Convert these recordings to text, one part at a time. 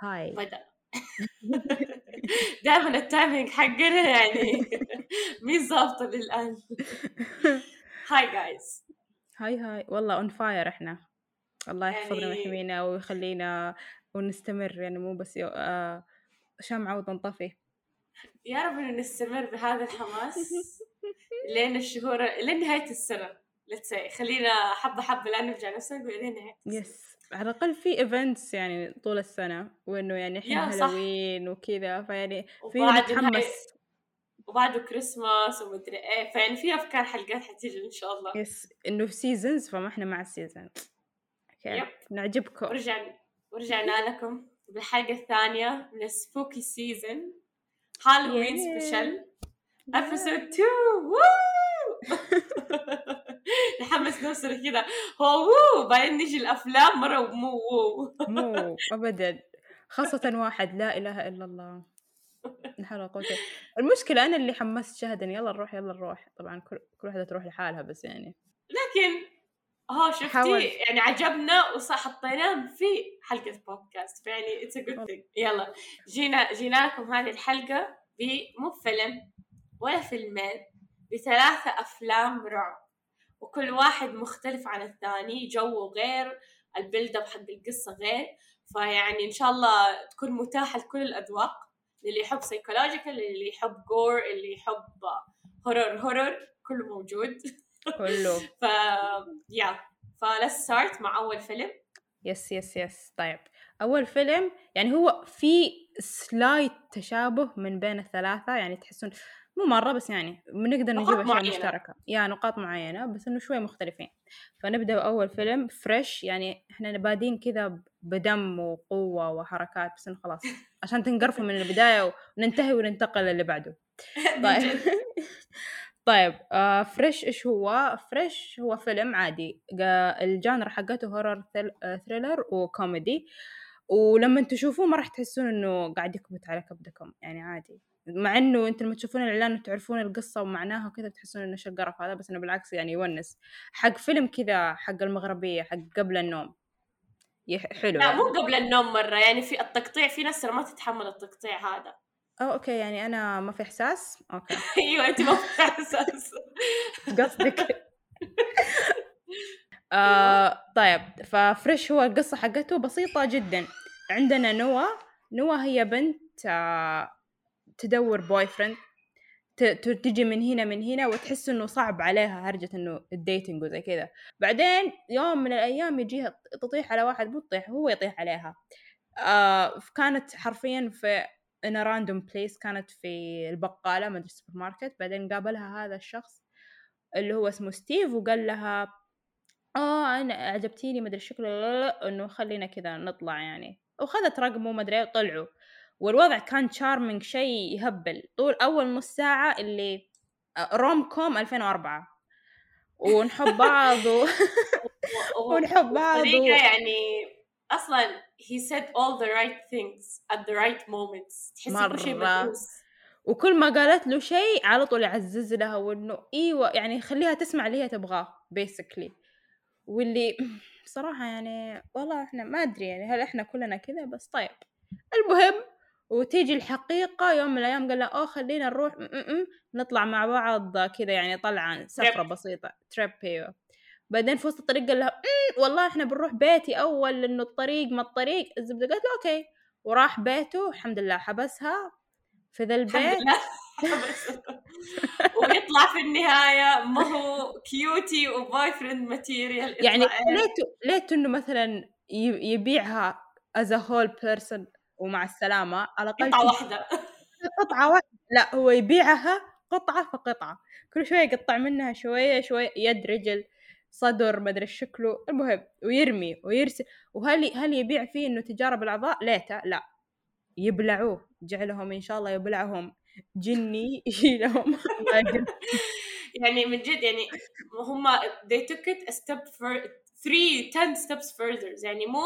هاي. بدأ. دائما التايمينج حقنا يعني. مين ظابطة للآن؟ هاي جايز هاي هاي. والله اون فاير إحنا. الله يحفظنا يعني ويحمينا ويخلينا ونستمر. يعني مو بس يو... آه شمعة وتنطفي يا رب إنه نستمر بهذا الحماس لين الشهور لين نهاية السنة. Say. خلينا حبة حبة لا نرجع نفسنا نهاية السنة Yes على الأقل في events يعني طول السنة وإنه يعني الحين صح. هالوين وكذا فيعني في نتحمس. وبعده كريسماس ومدري إيه. فيعني في أفكار حلقات حتيجي إن شاء الله. يس إنه في seasons فما إحنا مع ال season كيف yep نعجبكم. ورجع ورجعنا لكم بالحلقة الثانية من spooky season Halloween special episode 2 woo نحمس نفسنا كذا هو woo بعدين نجي الأفلام مرة مو woo مو أبدا. خاصة واحد لا إله إلا الله. لا حول ولا المشكلة أنا اللي حمست شهدا يلا نروح يلا نروح. طبعا كل واحدة تروح لحالها بس يعني. لكن ها شفتي حاول. يعني عجبنا وصح حطيناه في حلقة بودكاست. فيعني it's a good thing يلا. جينا جينا لكم هذه الحلقة بمو فيلم ولا فيلمين بثلاثة أفلام رعب. وكل واحد مختلف عن الثاني جو غير ال build up حق القصة غير. فيعني إن شاء الله تكون متاحة لكل الأذواق للي يحب psychological اللي يحب gore اللي يحب هورر هورر كله موجود. كله. ف يا let's start مع أول فيلم. yes yes yes طيب. أول فيلم يعني هو في slight تشابه من بين الثلاثة يعني تحسون مو مرة بس يعني بنقدر نجيب أشياء معينة. مشتركة. يا نقاط معينة بس إنه شوي مختلفين. فنبدأ بأول فيلم Fresh يعني إحنا بادين كذا بدم وقوة وحركات بس إنه خلاص عشان تنقرفوا من البداية وننتهي وننتقل للي بعده. طيب. طيب آه Fresh إيش هو؟ Fresh هو فيلم عادي. ال genre حقته horror ثريلر وكوميدي ولما تشوفوه ما راح تحسون إنه قاعد يكبت على كبدكم يعني عادي. مع إنه انت لما تشوفون الإعلان وتعرفون القصة ومعناها وكذا بتحسون إنه إيش القرف هذا بس انه بالعكس يعني يونس. حق فيلم كذا حق المغربية حق قبل النوم. حلو. لا يعني مو قبل النوم مرة يعني في التقطيع في ناس ما تتحمل التقطيع هذا. أو أوكي يعني أنا ما في إحساس؟ أوكي. أيوه أنت ما في إحساس. قصدك. آه طيب ف Fresh هو القصة حقته بسيطة جدا. عندنا نوا نوا هي بنت آه تدور boyfriend تجي من هنا من هنا وتحس إنه صعب عليها هرجة إنه ال dating وزي كذا. بعدين يوم من الأيام يجيها تطيح على واحد مو تطيح هو يطيح عليها. آه كانت حرفيا في a random place كانت في البقالة ما أدري السوبر ماركت بعدين قابلها هذا الشخص اللي هو اسمه ستيف وقال لها آه أنا عجبتيني مدري شكله لا لا إنه خلينا كذا نطلع يعني. وخذت رقمه مدري إيه وطلعوا والوضع كان charming شيء يهبل. طول أول نص ساعة اللي rom com 2004 ونحب بعض و... ونحب بعض و... يعني أصلا he said all the right things at the right moments. تحسي كل شيء مدروس. وكل ما قالت له شيء على طول يعزز لها وإنه إيوه يعني يخليها تسمع اللي هي تبغاه basically واللي صراحة يعني والله إحنا ما أدري يعني هل إحنا كلنا كذا بس طيب. المهم وتيجي الحقيقة يوم من الأيام قال أوه خلينا نروح م- م- م، نطلع مع بعض كذا يعني طلعة سفرة. بسيطة trip أيوه. بعدين في وسط الطريق قال لها "أمم، والله إحنا بنروح بيتي أول لأنه الطريق ما الطريق. الزبدة قالت له okay. وراح بيته الحمد لله حبسها في ذا البيت. ويطلع في النهاية ما هو cutie و boyfriend material يعني ليته ليته إنه مثلا يبيعها a whole person. ومع السلامة على الأقل قطعة تجي واحدة. قطعة واحدة. لا هو يبيعها قطعة فقطعة. كل شوية يقطع منها شوية شوية يد رجل صدر مدري إيش شكله. المهم ويرمي ويرسل وهل هل يبيع فيه إنه تجارة بالأعضاء ليته لا. يبلعوه جعلهم إن شاء الله يبلعهم. جني يشيلهم. يعني من جد يعني هم they took it a step 3 10 steps further. يعني مو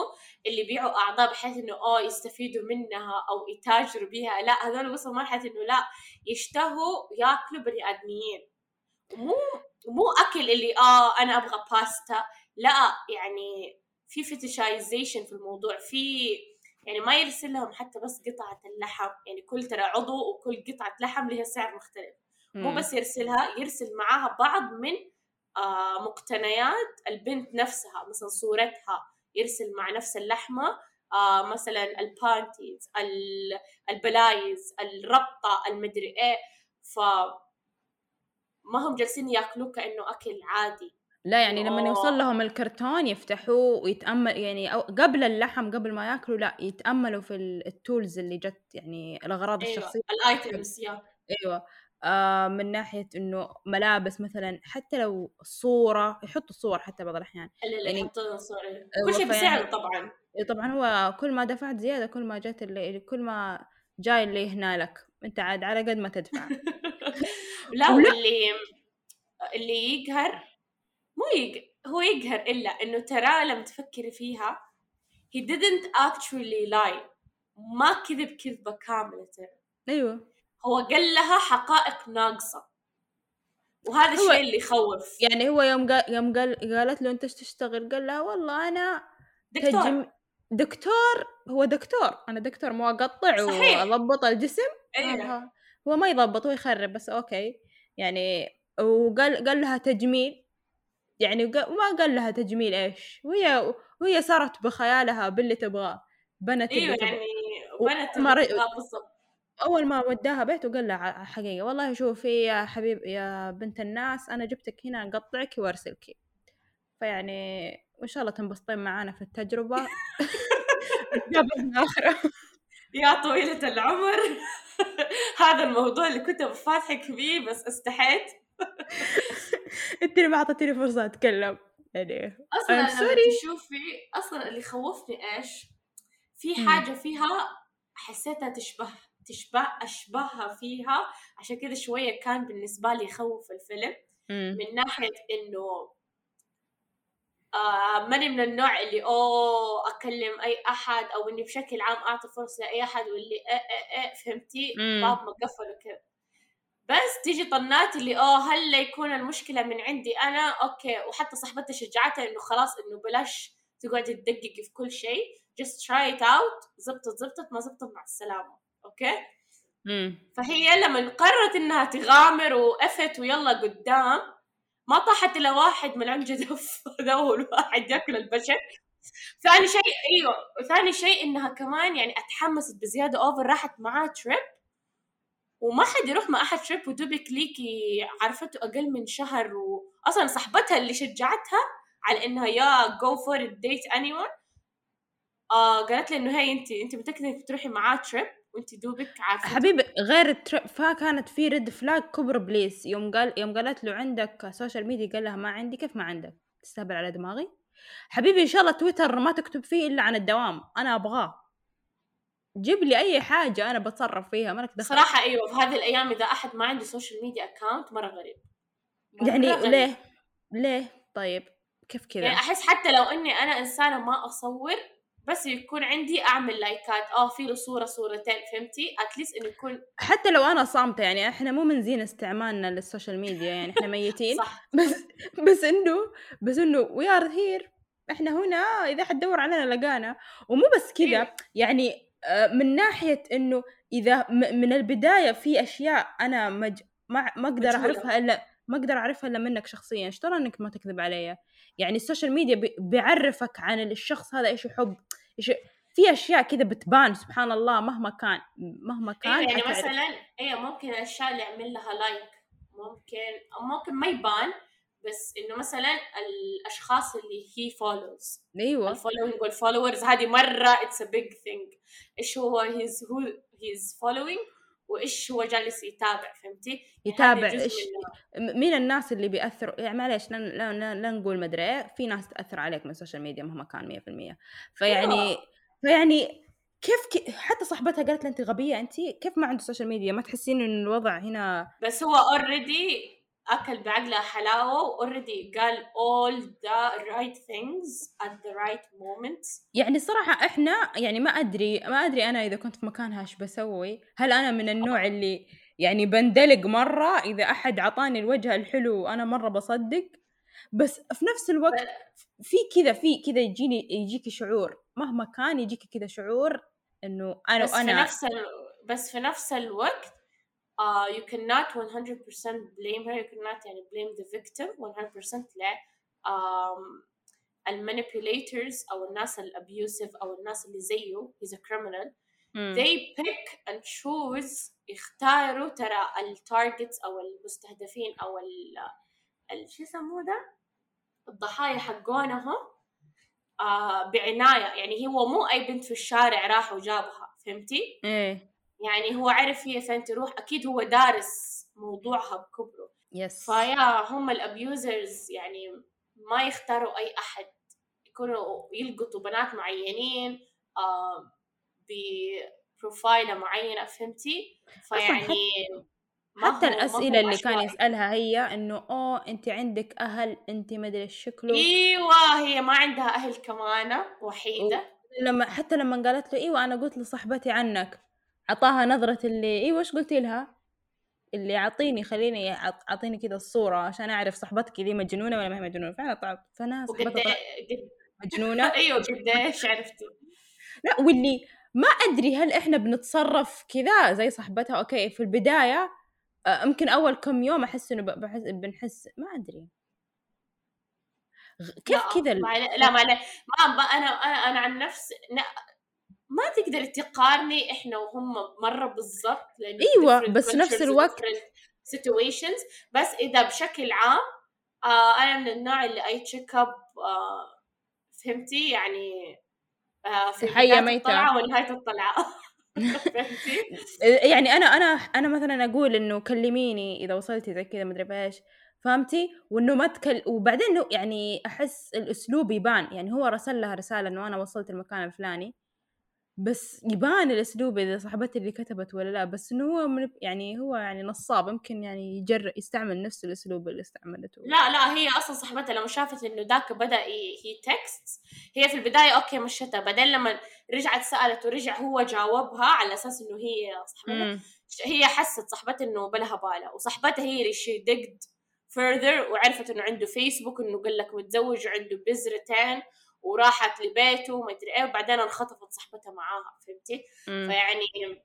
اللي يبيعوا أعضاء بحيث إنه آه يستفيدوا منها أو يتاجروا بها لا هذول وصلوا مرحلة إنه لا يشتهوا ياكلوا بني آدميين. مو مو أكل اللي آه أنا أبغى باستا لا يعني في fetishization في الموضوع. في يعني ما يرسل لهم حتى بس قطعة اللحم. يعني كل ترى عضو وكل قطعة لحم لها سعر مختلف. مو. بس يرسلها يرسل معاها بعض من مقتنيات البنت نفسها مثلا صورتها يرسل مع نفس اللحمة آه مثلا ال panties ال- البلايز الربطة المدري إيه. ف ما هم جالسين ياكلوه كأنه أكل عادي. لا يعني لما أوه. يوصل لهم الكرتون يفتحوه ويتأمل يعني أو قبل اللحم قبل ما يأكلوا لا يتأملوا في ال- ال tools اللي جت يعني الأغراض أيوه الشخصية. ال items يا أيوه. آه من ناحية إنه ملابس مثلا حتى لو صورة يحطوا صور حتى بعض الأحيان. اللي اللي يعني- يحطوا صور. أيوة، كل شيء بسعره طبعا. إيه طبعا هو كل ما دفعت زيادة كل ما جت اللي كل ما جاي اللي هنا لك. أنت عاد على قد ما تدفع. لا واللي اللي يقهر مو يق... هو يقهر إلا إنه ترى لما تفكري فيها he didn't actually lie. ما كذب كذبة كاملة ترى. أيوه. هو قال لها حقائق ناقصة. وهذا الشيء اللي يخوف. يعني هو يوم قال يوم قال قالت له أنت إيش تشتغل؟ قال لها والله أنا دكتور. تجم... دكتور هو دكتور. أنا دكتور مو أقطع. وأضبط الجسم؟ أيوه آه، هو ما يضبط هو يخرب بس أوكي. يعني وقال قال لها تجميل. يعني وما قال لها تجميل إيش. وهي وهي صارت بخيالها باللي تبغاه. بنت اللي إيوه تبغاه يعني بنت ما اللي تبغاه بالضبط. أول ما وداها بيت وقال لها حقيقة والله شوفي يا حبيب يا بنت الناس أنا جبتك هنا أقطعك وأرسلك. فيعني وإن شاء الله تنبسطين معانا في التجربة. نتقابل الاخره يا طويلة العمر. هذا الموضوع اللي كنت بفاتحك فيه بس استحيت. انت اللي ما اعطيتيني فرصة أتكلم. يعني أصلا لما sorry. تشوفي أصلا اللي خوفني إيش؟ في. حاجة فيها حسيتها تشبه. تشبه أشبهها فيها. عشان كذا شوية كان بالنسبة لي يخوف الفيلم. من ناحية إنه آه ماني من النوع اللي أوه أكلم أي أحد أو إني بشكل عام أعطي فرصة لأي أحد واللي إيه إيه إيه فهمتي. باب مقفل وكذا بس تيجي thoughts اللي أوه هل يكون المشكلة من عندي أنا؟ أوكي. وحتى صاحبتها شجعتها إنه خلاص إنه بلاش تقعدي تدققي في كل شيء. Just try it out. زبطت زبطت ما زبطت مع السلامة. أوكي؟ مم. فهي لما قررت إنها تغامر وقفت ويلا قدام ما طاحت إلا واحد من عم جدف هذا هو الواحد يأكل البشر. ثاني شيء أيوه. ثاني شيء إنها كمان يعني أتحمست بزيادة over راحت معاه trip وما حد يروح مع أحد trip ودوبك like عرفته أقل من شهر. واصلا صاحبتها اللي شجعتها على إنها يا go for date anyone آه قالت لي إنه هي انت انت متأكدة إنك تروحي معاه trip وانت دوبك عارفة حبيبي غير ال trip فكانت في red flag كبر إبليس. يوم قال يوم قالت له عندك social media قال لها ما عندي. كيف ما عندك؟ تستهبل على دماغي. حبيبي إن شاء الله تويتر ما تكتب فيه إلا عن الدوام. أنا أبغاه. جيب لي أي حاجة أنا بتصرف فيها. مالك دخل؟ صراحة إيوه في هذه الأيام إذا أحد ما عنده social media account مرة غريب. مرة يعني غريب. ليه؟ ليه؟ طيب كيف كذا؟ يعني أحس حتى لو إني أنا إنسانة ما أصور بس يكون عندي أعمل لايكات. آه في له صورة صورتين فهمتي؟ at least إنه يكون حتى لو أنا صامتة يعني إحنا مو من زين استعمالنا لل social media يعني إحنا ميتين. صح. بس بس إنه بس إنه we are here إحنا هنا إذا حتدور علينا لقانا. ومو بس كذا إيه. يعني آه، من ناحية إنه إذا من البداية في أشياء أنا مج... ما ما أقدر. أعرفها إلا ما أقدر أعرفها إلا منك شخصيا. إيش ترى إنك ما تكذب علي؟ يعني ال social media بي- بيعرفك عن الشخص هذا إيش يحب. في أشياء كذا بتبان سبحان الله مهما كان مهما كان أيوه يعني. مثلا أيوه ممكن الأشياء اللي يعمل لها like ممكن ممكن ما يبان بس إنه مثلا الأشخاص اللي هي follows أيوه. ال following وال followers هذه مرة it's a big thing إيش هو he's هو he's following وإيش هو جالس يتابع فهمتي؟ يتابع هذه جزء إيش؟ مين الناس اللي بيأثروا؟ يعني معليش لا, لا, لا, لا نقول مدري إيه في ناس تأثر عليك من ال social media مهما كان 100% فيعني أيوة. فيعني كيف كي حتى صاحبتها قالت لها أنت غبية أنت؟ كيف ما عنده social media ما تحسين إن الوضع هنا بس هو already أكل بعقله حلاوة و already قال all the right things at the right moment يعني صراحة إحنا يعني ما أدري ما أدري أنا إذا كنت في مكانها إيش بسوي. هل أنا من النوع اللي يعني بندلق مرة إذا أحد عطاني الوجه الحلو أنا مرة بصدق؟ بس في نفس الوقت في كذا في كذا يجيني يجيك شعور. مهما كان يجيك كذا شعور إنه أنا بس في نفس ال... بس في نفس الوقت uh, you cannot 100% blame her. You cannot يعني blame the victim 100% لا um, ال manipulators أو الناس ال abusive أو الناس اللي زيه. He's a criminal. مم. they pick and choose يختاروا ترى ال targets أو المستهدفين أو ال ال- شو يسموه ده؟ الضحايا حقونهم آه بعناية. يعني هو مو أي بنت في الشارع راح وجابها فهمتي؟ إيه. يعني هو عرف هي فين تروح أكيد هو دارس موضوعها بكبره. yes فيا هم ال abusers يعني ما يختاروا أي أحد يكونوا يلقطوا بنات معينين آه ببروفايلة معينة فهمتي؟ فيعني ما حتى الأسئلة اللي كان. يسألها هي إنه أوه أنت عندك أهل أنت ما إيش شكله. إيوه هي ما عندها أهل كمان وحيدة. لما حتى لما قالت له إيوه أنا قلت لصاحبتي عنك. عطاها نظرة اللي أيوه إيش قلتي لها؟ اللي أعطيني خليني أعطيني كذا الصورة عشان أعرف صاحبتك ذي مجنونة ولا ما هي مجنونة. فعلا طلعت فانا صاحبتها مجنونة. أيوه قديش عرفتي؟ لا واللي ما أدري هل إحنا بنتصرف كذا زي صاحبتها أوكي في البداية آه، يمكن أول كم يوم أحس إنه بحس بنحس ما أدري. كيف لا، كذا ال- ما لا ما ما ما أنا أنا أنا عن نفسي لا- ما تقدر تقارني إحنا وهم مرة بالضبط لأنه different بس نفس الوقت- situations. بس إذا بشكل عام آه أنا من النوع اللي I check up آه فهمتي؟ يعني آه في حية ميتة. الطلعة ونهاية الطلعة. فهمتي؟ يعني أنا أنا أنا مثلا أقول إنه كلميني إذا وصلتي زي كذا مدري بإيش. فهمتي؟ وإنه ما تكل وبعدين يعني أحس الأسلوب يبان. يعني هو رسل لها رسالة إنه أنا وصلت المكان الفلاني. بس يبان الأسلوب إذا صاحبتي اللي كتبت ولا لا بس إنه هو من يعني هو يعني نصاب يمكن يعني يجر يستعمل نفس الأسلوب اللي استعملته لا لا هي أصلا صاحبتها لما شافت إنه ذاك بدأ هي تكست هي في البداية أوكي مشتها بعدين لما رجعت سألت ورجع هو جاوبها على أساس إنه هي صاحبتها. هي حست صاحبتها إنه بلها باله وصاحبتها هي اللي شي دقد further وعرفت إنه عنده فيسبوك إنه قال لك متزوج وعنده بذرتين وراحت لبيته وما أدري إيه وبعدين انخطفت صاحبتها معاها فهمتي؟ فيعني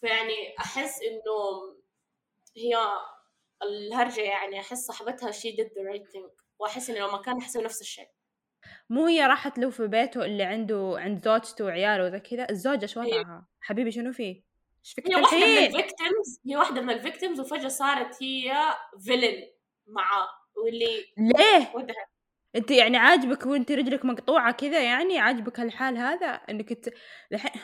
فيعني أحس إنه هي الهرجة يعني أحس صاحبتها she did the right thing وأحس إنه لو ما كان حسوا نفس الشيء. مو هي راحت له في بيته اللي عنده عند زوجته وعياله وذا كذا؟ الزوجة إيش وضعها؟ حبيبي شنو فيه إيش فيك هي واحدة من ال victims هي واحدة من ال victims وفجأة صارت هي villain معاه واللي ليه؟ وده انت يعني عاجبك وانت رجلك مقطوعة كذا يعني عاجبك هالحال هذا؟ انك ت... الحين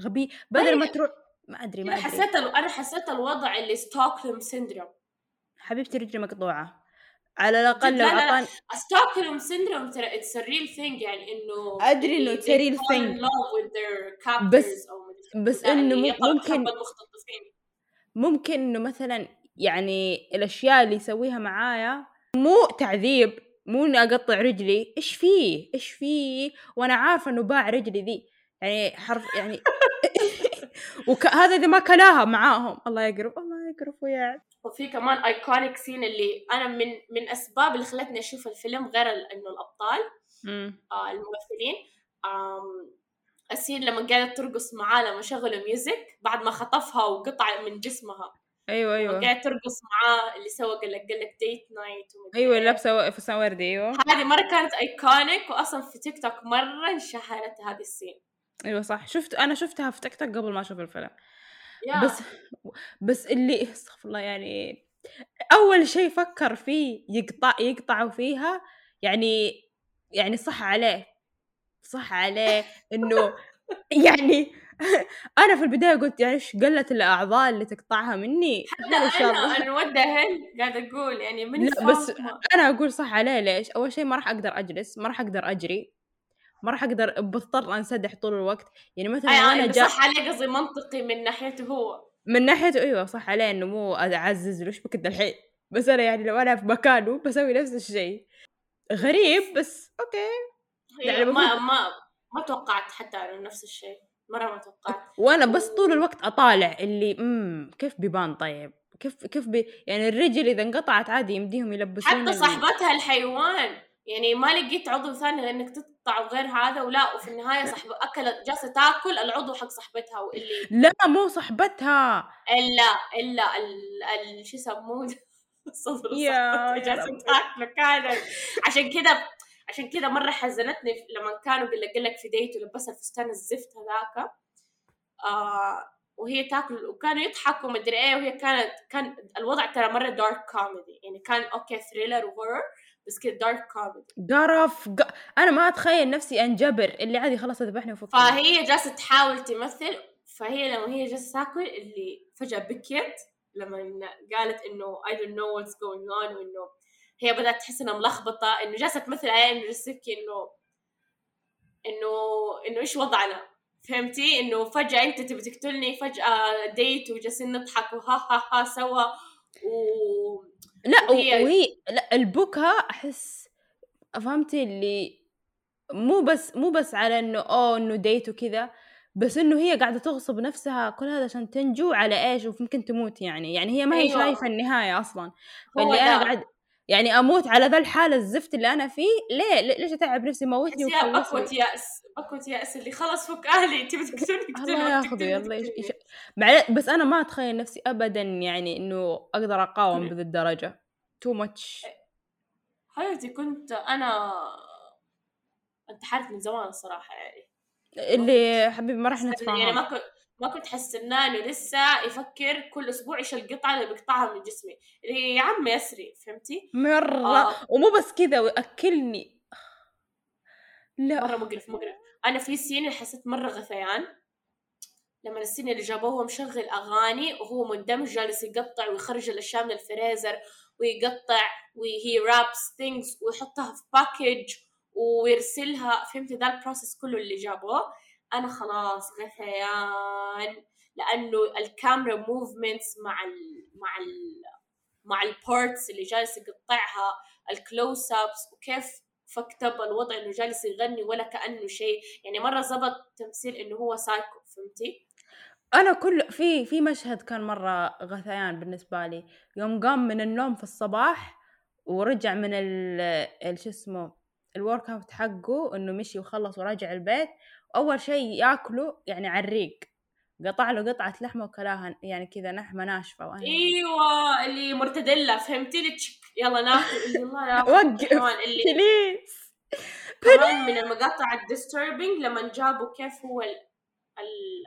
غبي. بدل ما. تروح ما أدري ما أدري. حسيت ال- أنا حسيت الوضع اللي Stockholm syndrome حبيبتي رجلي مقطوعة. على الأقل لو. اعطاني Stockholm syndrome ترى it's real thing يعني إنه thing. love with their captors بس- بس إنه ممكن ممكن إنه مثلا يعني الأشياء اللي يسويها معايا مو تعذيب مو إني أقطع رجلي. إيش فيه؟ إيش فيه؟ وأنا عارفة إنه باع رجلي ذي. يعني حرف يعني وهذا إذا ما كلاها معاهم. الله يقرب الله يقرب وياه وفي كمان ايكونيك سين اللي أنا من من أسباب اللي خلتني أشوف الفيلم غير إنه الأبطال. آه الممثلين. آم ال scene لما قاعدة ترقص معاه لما شغلوا music بعد ما خطفها وقطع من جسمها. أيوه أيوه. قاعد ترقص معاه اللي سوى قال لك قال لك date night أيوه لابسه فستان وردي أيوه. هذه مرة كانت iconic واصلا في تيك توك مرة انشهرت هذه ال scene. أيوه صح. شفت أنا شفتها في تيك توك قبل ما أشوف الفيلم. بس بس اللي استغفر الله يعني أول شيء فكر فيه يقطع يقطعوا فيها يعني يعني صح عليه. صح عليه إنه يعني أنا في البداية قلت يعني إيش قلة الأعضاء اللي تقطعها مني؟ لا إن شاء الله. أنا أنا ود هل قاعد أقول يعني من لا، بس-. أنا أقول صح عليه ليش؟ أول شيء ما راح أقدر أجلس ما راح أقدر أجري ما راح أقدر بضطر أنسدح طول الوقت. يعني مثلا وأنا آه، جا صح عليه قصدي منطقي من ناحيته هو. من ناحيته أيوه صح عليه إنه مو أعزز له إيش بك الحين؟ بس أنا يعني لو أنا في مكانه بسوي نفس الشيء غريب بس okay. يعني ما ما ما توقعت حتى انه نفس الشيء مرة ما توقعت. وأنا بس طول الوقت أطالع اللي امم كيف بيبان طيب؟ كيف كيف بي يعني الرجل إذا انقطعت عادي يمديهم يلبسون حتى صاحبتها الحيوان يعني ما لقيت عضو ثاني غير إنك تقطع وغير هذا ولا وفي النهاية صاحبة أكلت جالسة تاكل العضو حق صاحبتها واللي لا مو صاحبتها. إلا إلا ال ال شو يسموه صدر يا- صاحبتها جالسة. تاكله كانت. عشان كذا عشان كذا مرة حزنتني لما كانوا قال لك في date ولبسها الفستان الزفت هذاك. آه وهي تاكل وكانوا يضحكوا مدري إيه وهي كانت كان الوضع ترى مرة dark comedy يعني كان okay thriller و horror بس كده dark comedy قرف ق... أنا ما أتخيل نفسي أنجبر اللي عادي خلاص ذبحني وفكني. فهي جالسة تحاول تمثل فهي لما هي جالسة تاكل اللي فجأة بكيت لما قالت إنه I don't know what's going on وإنه هي بدات تحس إنها ملخبطة إنه جالسه تمثل عليه انه جالسه تبكي إنه إنه إنه إيش وضعنا؟ فهمتي؟ إنه فجأة أنت تبي تقتلني فجأة ديت وجالسين نضحك وها ها ها سوا. و لا وهي- وهي لا البكاء أحس فهمتي؟ اللي مو بس مو بس على إنه أوه إنه ديت وكذا بس إنه هي قاعدة تغصب نفسها كل هذا عشان تنجو على إيش وممكن تموت يعني. يعني هي ما هي أيوة. شايفة النهاية أصلا. فاللي أنا. قاعد يعني أموت على ذا الحالة الزفت اللي أنا فيه؟ ليه؟ ليش أتعب نفسي موتني وخلصني بكوة يأس بكوة يأس اللي خلاص فك أهلي. تبي تقتلني اقتلني الله ياخذه تقتلني، يلا. إيش مع بس أنا ما أتخيل نفسي ابدا يعني إنه أقدر أقاوم بذي الدرجه تو ماتش حبيبتي كنت أنا انتحرت من زمان الصراحة يعني. اللي حبيبي ما راح يعني نتفاهم ما كنت ما كنت حستناه إنه لسه يفكر كل أسبوع إيش القطعه اللي بيقطعها من جسمي. اللي هي يا عم يسري فهمتي؟ مرة. آه. ومو بس كذا وأكلني. لا. مرة مقرف مقرف. أنا في سين حسيت مرة غثيان. لما السين اللي جابوه مشغل أغاني وهو مندمج جالس يقطع ويخرج الأشياء من الفريزر ويقطع وهي wraps things ويحطها في package ويرسلها. فهمتي؟ ذا ال process كله اللي جابوه. أنا خلاص غثيان. لأنه الكاميرا movements مع ال مع ال مع ال parts اللي جالس يقطعها ال close ups وكيف فكتب الوضع إنه جالس يغني ولا كأنه شيء. يعني مرة زبط تمثيل إنه هو سايكو فهمتي؟ أنا كل في في مشهد كان مرة غثيان بالنسبة لي. يوم قام من النوم في الصباح ورجع من ال شو اسمه ال workout حقه إنه مشي وخلص وراجع البيت أول شيء ياكله يعني على الريق قطع له قطعة لحمة وكلاها يعني كذا لحمه ناشفة وأنا إيوه اللي مرتديلا فهمتي check يلا ناكل ياخذ وقف. اللي please كمان من المقاطع ال disturbing لما جابوا كيف هو ال ال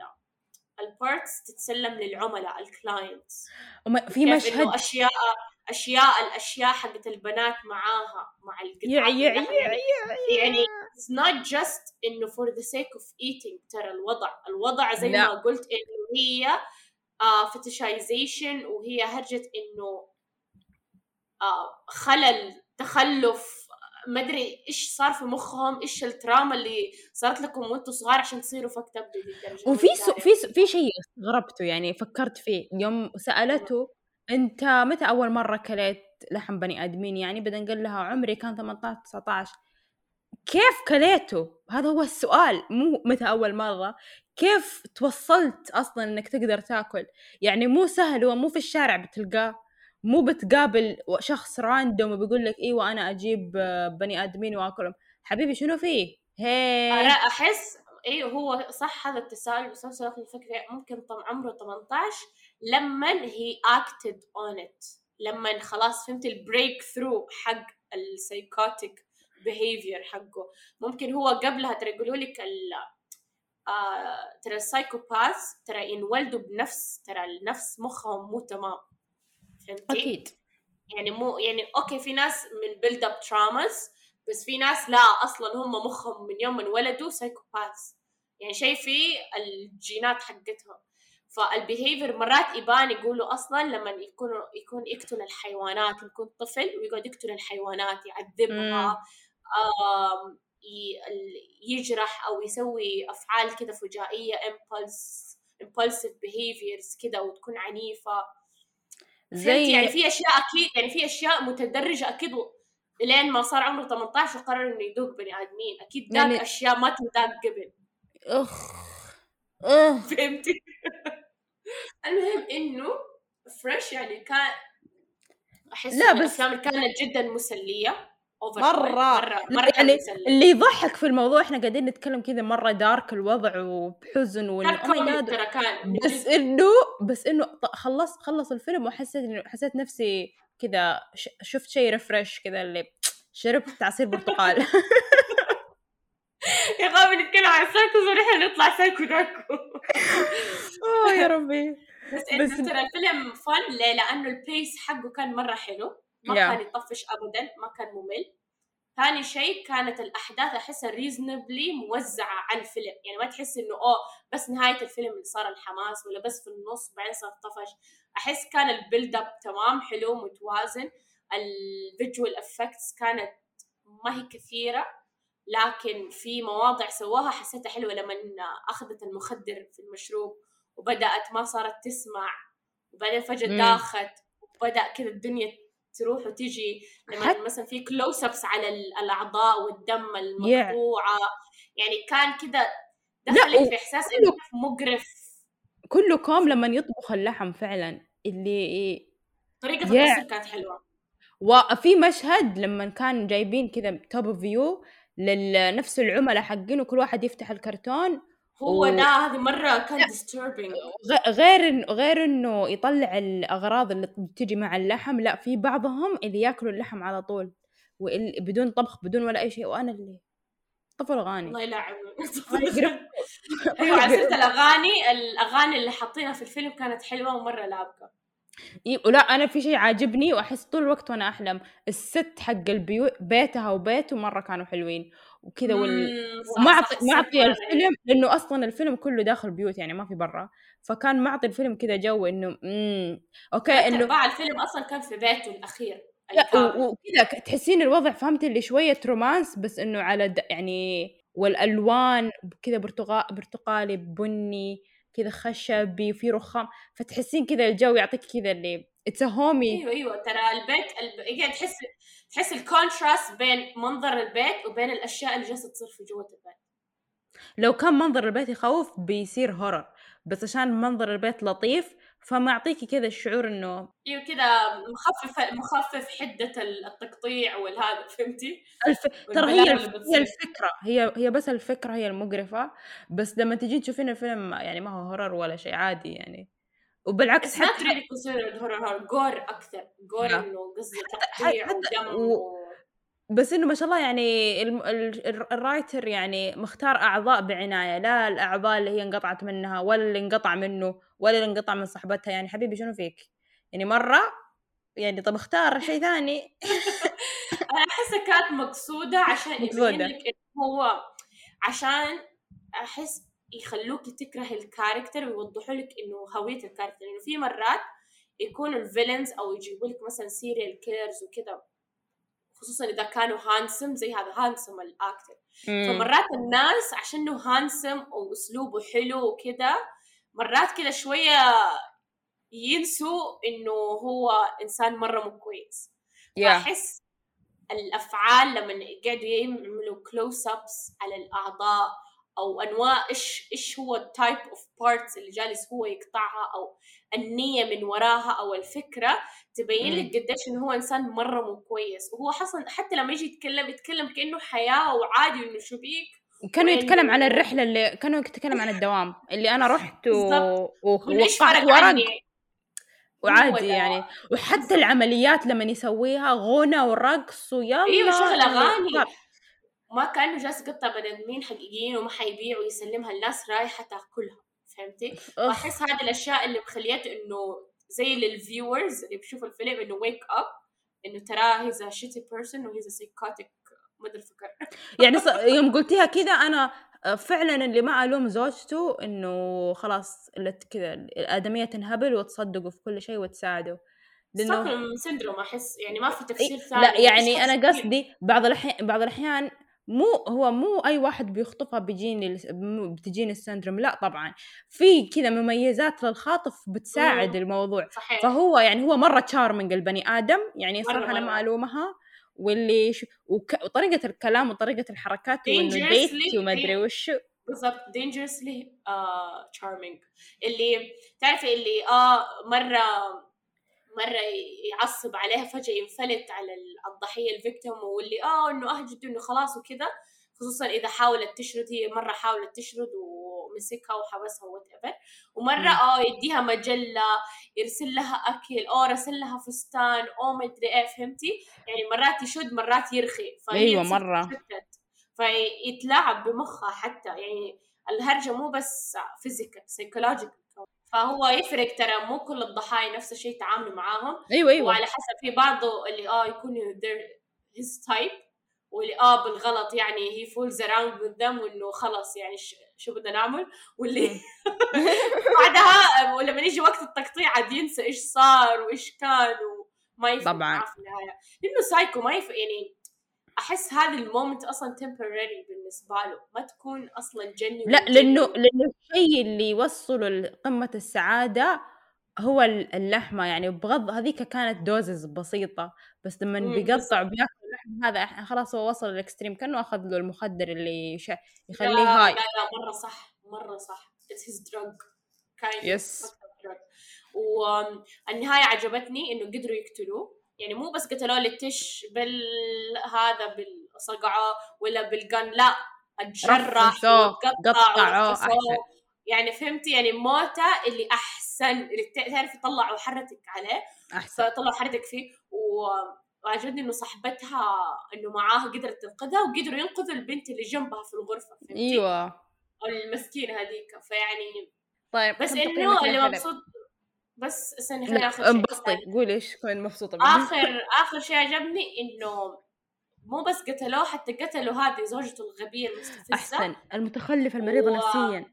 ال parts تتسلم للعملاء ال clients في مشهد أشياء أشياء الأشياء حقت البنات معاها مع يع يعني it's not just إنه for the sake of eating. ترى الوضع. الوضع زي لا. ما قلت إنه هي آه fetishization وهي هرجة إنه آه خلل تخلف. ما أدري إيش صار في مخهم إيش ال trauma اللي صارت لكم وأنتم صغار عشان تصيروا fucked up وفي so. في so في شيء استغربته يعني فكرت فيه. يوم سألته أنت متى أول مرة كليت لحم بني آدمين؟ يعني بعدين قال لها عمري كان 18 19 كيف كليته؟ هذا هو السؤال مو متى أول مرة. كيف توصلت أصلا إنك تقدر تاكل؟ يعني مو سهل هو مو في الشارع بتلقاه مو بتقابل شخص random وبيقول لك إيوه أنا أجيب بني آدمين وآكلهم. حبيبي شنو فيه؟ هي أنا أحس أيوه هو صح هذا التساؤل بس نفس الوقت الفكرة ممكن طم عمره 18 لما هي acted on it لما خلاص فهمت ال breakthrough حق ال psychotic behavior حقه. ممكن هو قبلها ترى يقولوا لك ال آه ترى ال psychopath ترى ينولدوا بنفس ترى النفس مخهم مو تمام. فهمتي؟ أكيد. يعني مو يعني okay في ناس من build up traumas بس في ناس لا أصلا هم مخهم من يوم ما انولدوا psychopath. يعني شيء في الجينات حقتهم. فال behavior مرات يبان يقولوا أصلا لما يكونوا يكون يقتل الحيوانات يكون طفل ويقعد يقتل الحيوانات يعذبها. يجرح أو يسوي أفعال كذا فجائية impulse impulsive behaviors كذا وتكون عنيفة. زي يعني في أشياء أكيد يعني في أشياء متدرجة أكيد لين ما صار عمره 18 وقرر إنه يذوق بني آدمين. أكيد ذاك يعني- أشياء ما تنداق قبل. أخ أخ. فهمتي؟ المهم إنه فريش يعني كان أحس لا، بس الأفلام كانت جدا مسلية. مرة. مرة كان يعني مسلي اللي يضحك في الموضوع إحنا قاعدين نتكلم كذا مرة دارك الوضع وبحزن God. ترى كان بس جد. إنه بس إنه خلص خلص الفيلم وحسيت إنه حسيت نفسي كذا شفت شيء ريفرش كذا اللي شربت عصير برتقال يا غابي نتكلم عن سايكوز ونحن نطلع سايكو داكو آه يا ربي بس بس- إنه ترى الفيلم فن ليه؟ لأنه البيس حقه كان مرة حلو ما Yeah. كان يطفش ابدا ما كان ممل ثاني شيء كانت الأحداث احسها ريزنبلي موزعة على الفيلم يعني ما تحس إنه أوه بس نهاية الفيلم اللي صار الحماس ولا بس في النص بعدين صار طفش أحس كان ال build up تمام حلو متوازن ال visual effects كانت ما هي كثيرة لكن في مواضع سواها حسيتها حلوة لما أخذت المخدر في المشروب وبدأت ما صارت تسمع وبعدين فجأة. داخت وبدأ كذا الدنيا تروح وتجي لما حت- مثلا في close ups على ال- الأعضاء والدم المقطوعة. يعني كان كذا دخلك في إحساس انه مقرف. كله كوم لما يطبخ اللحم فعلا اللي طريقة Yeah. التصوير كانت حلوة. وفي مشهد لما كان جايبين كذا top view لنفس العملاء حقين وكل واحد يفتح الكرتون هو و- ده هذه مرة كان disturbing. غير إن غير إنه يطلع الأغراض اللي بتجي مع اللحم لا في بعضهم اللي ياكلوا اللحم على طول بدون طبخ بدون ولا أي شيء وأنا اللي طفل غاني. الله يلعن يقرب. أيوه على سيره الأغاني الأغاني اللي حاطينها في الفيلم كانت حلوة ومرة لابقه ولا أنا في شيء عاجبني وأحس طول الوقت وأنا أحلم الست حق البيوت بيتها وبيته مرة كانوا حلوين. وكذا وال... مم، صح، معطي الفيلم لأنه أصلا الفيلم كله داخل بيوت يعني ما في برا. فكان معطي الفيلم كذا جو إنه امم okay إنه ارباع الفيلم أصلا كان في بيته الأخير وكذا تحسين الوضع فهمت اللي شوية romance بس إنه على د... يعني والألوان كذا برتقال برتقالي بني كذا خشبي وفي رخام فتحسين كذا الجو يعطيك كذا اللي it's homey أيوه أيوه. ترى البيت الب... يعني تحس تحس ال contrast بين منظر البيت وبين الأشياء اللي جالسة تصير في جوة البيت. لو كان منظر البيت يخوف بيصير horror بس عشان منظر البيت لطيف فما يعطيكي كذا الشعور إنه أيوه كذا مخفف مخفف حدة التقطيع والهذا فهمتي؟ الف... ترى هي الف... هي. الفكرة هي هي بس الفكرة هي المقرفة بس لما تجي تشوفين الفيلم يعني ما هو هورر ولا شيء عادي يعني وبالعكس حتى really considered horror horror جور أكثر جور. إنه قصدي تقطيع حتى- و... بس إنه ما شاء الله يعني ال writer يعني مختار أعضاء بعناية لا الأعضاء اللي هي انقطعت منها ولا اللي انقطع منه ولا اللي انقطع من صاحبتها. يعني حبيبي شنو فيك؟ يعني مرة يعني طب اختار شيء ثاني. أنا احسها كانت مقصودة عشان يبين. لك إنه هو عشان أحس يخلوك تكره ال character ويوضحوا لك إنه هوية ال character. لأنه في مرات يكونوا ال villains أو يجيبوا لك مثلا serial killers وكذا. خصوصا إذا كانوا handsome زي هذا handsome ال actor فمرات الناس عشانه handsome وأسلوبه حلو وكذا مرات كذا شوية ينسوا إنه هو إنسان مرة مو كويس. يا فأحس الأفعال لما قاعدوا يعملوا close ups على الأعضاء أو أنواع إيش إيش هو ال type of parts اللي جالس هو يقطعها أو النية من وراها أو الفكرة تبين. لك قديش إنه هو إنسان مرة مو كويس. وهو حصل حتى لما يجي يتكلم يتكلم كأنه حياة وعادي إنه شو بيك كانوا يتكلم عن الرحلة اللي كانوا يتكلم عن الدوام اللي أنا رحت و... ووقعت ورق. وعادي. يعني. وحتى العمليات لما يسويها غنى ورقص ويلا إيوه شغل اغاني صار. ما كأنه جالس يقطع بني آدمين حقيقيين وما حيبيع ويسلمها الناس رايحة تأكلها فهمتي؟ أخ. وأحس هذه الأشياء اللي مخليته إنه زي لل viewers اللي بيشوفوا الفيلم إنه wake up إنه ترى he's a shitty person و he's a psychotic مدري فكر يعني. يوم قلتيها كذا أنا فعلا اللي ما ألوم زوجته إنه خلاص كذا الآدمية تنهبل وتصدقوا في كل شيء وتساعدوا لأنه syndrome أحس يعني ما في تفسير ثاني لا يعني أنا؟ قصدي بعض الاحيان بعض الأحيان مو هو مو أي واحد بيخطفها بيجيني بتجيني ال syndrome لا طبعا. في كذا مميزات للخاطف بتساعد مم. الموضوع. صحيح. فهو يعني هو مرة charming البني آدم يعني صراحة أنا ما. الومها واللي ش... وك... وطريقة الكلام وطريقة الحركات وإنه وما ادري وش. بالضبط. Dangerously uh, charming. اللي تعرفي اللي آه مرة مرة يعصب عليها فجأة ينفلت على الضحية ال victim واللي آه إنه اهجد إنه خلاص وكذا خصوصا إذا حاولت تشرد هي مرة حاولت تشرد ومسكها وحبسها whatever ومره آه يديها مجلة يرسل لها أكل أو رسل لها فستان أو ما أدري إيه فهمتي؟ يعني مرات يشد مرات يرخي أيوه مرة. فيتلاعب بمخها حتى يعني الهرجة مو بس physical psychological فهو يفرق ترى مو كل الضحايا نفس الشيء تعاملوا معاهم. أيوه أيوه. وعلى حسب في بعضه اللي آه يكونوا هيز تايب واللي آه بالغلط يعني هي فولز اراوند بالذم وإنه خلص يعني شو بدنا نعمل؟ واللي بعدها ولما يجي وقت التقطيع عاد ينسى إيش صار وإيش كان وما يفهم طبعا. في النهاية. لأنه سايكو ما يفهم يعني أحس هذا المومنت أصلا تمبرري بالنسبة له ما تكون أصلا جني لا لأنه لأنه الشيء اللي يوصله لقمه السعادة هو اللحمة يعني بغض هذيك كانت دوزز بسيطة بس لما بيقطع بياكل اللحم هذا خلاص هو وصل لل extreme كأنه أخذ له المخدر اللي ش... يخليه لا high. لا لا مرة صح مرة صح. it's his drug yes والنهايه عجبتني إنه قدروا يقتلوه. يعني مو بس قتلوه للتش بالهذا بالصقعة ولا بال gun لا اتجرح قطعوا يعني فهمتي؟ يعني موته اللي أحسن اللي تعرف يطلعوا حرتك عليه. أحسن. فطلعوا حرتك فيه. و... وعجبني إنه صاحبتها إنه معاها قدرت تنقذها وقدروا ينقذوا البنت اللي جنبها في الغرفة فهمتي؟ أيوه. المسكينة هذيك. فيعني طيب بس إنه اللي مبسوط بس استني خليني اخر شيء انبسطي قولي إيش كنت مبسوطة منه آخر آخر شيء عجبني إنه مو بس قتلوه حتى قتلوا هذه زوجته الغبية المستفزة. أحسن المتخلفه المريضة و... نفسيا.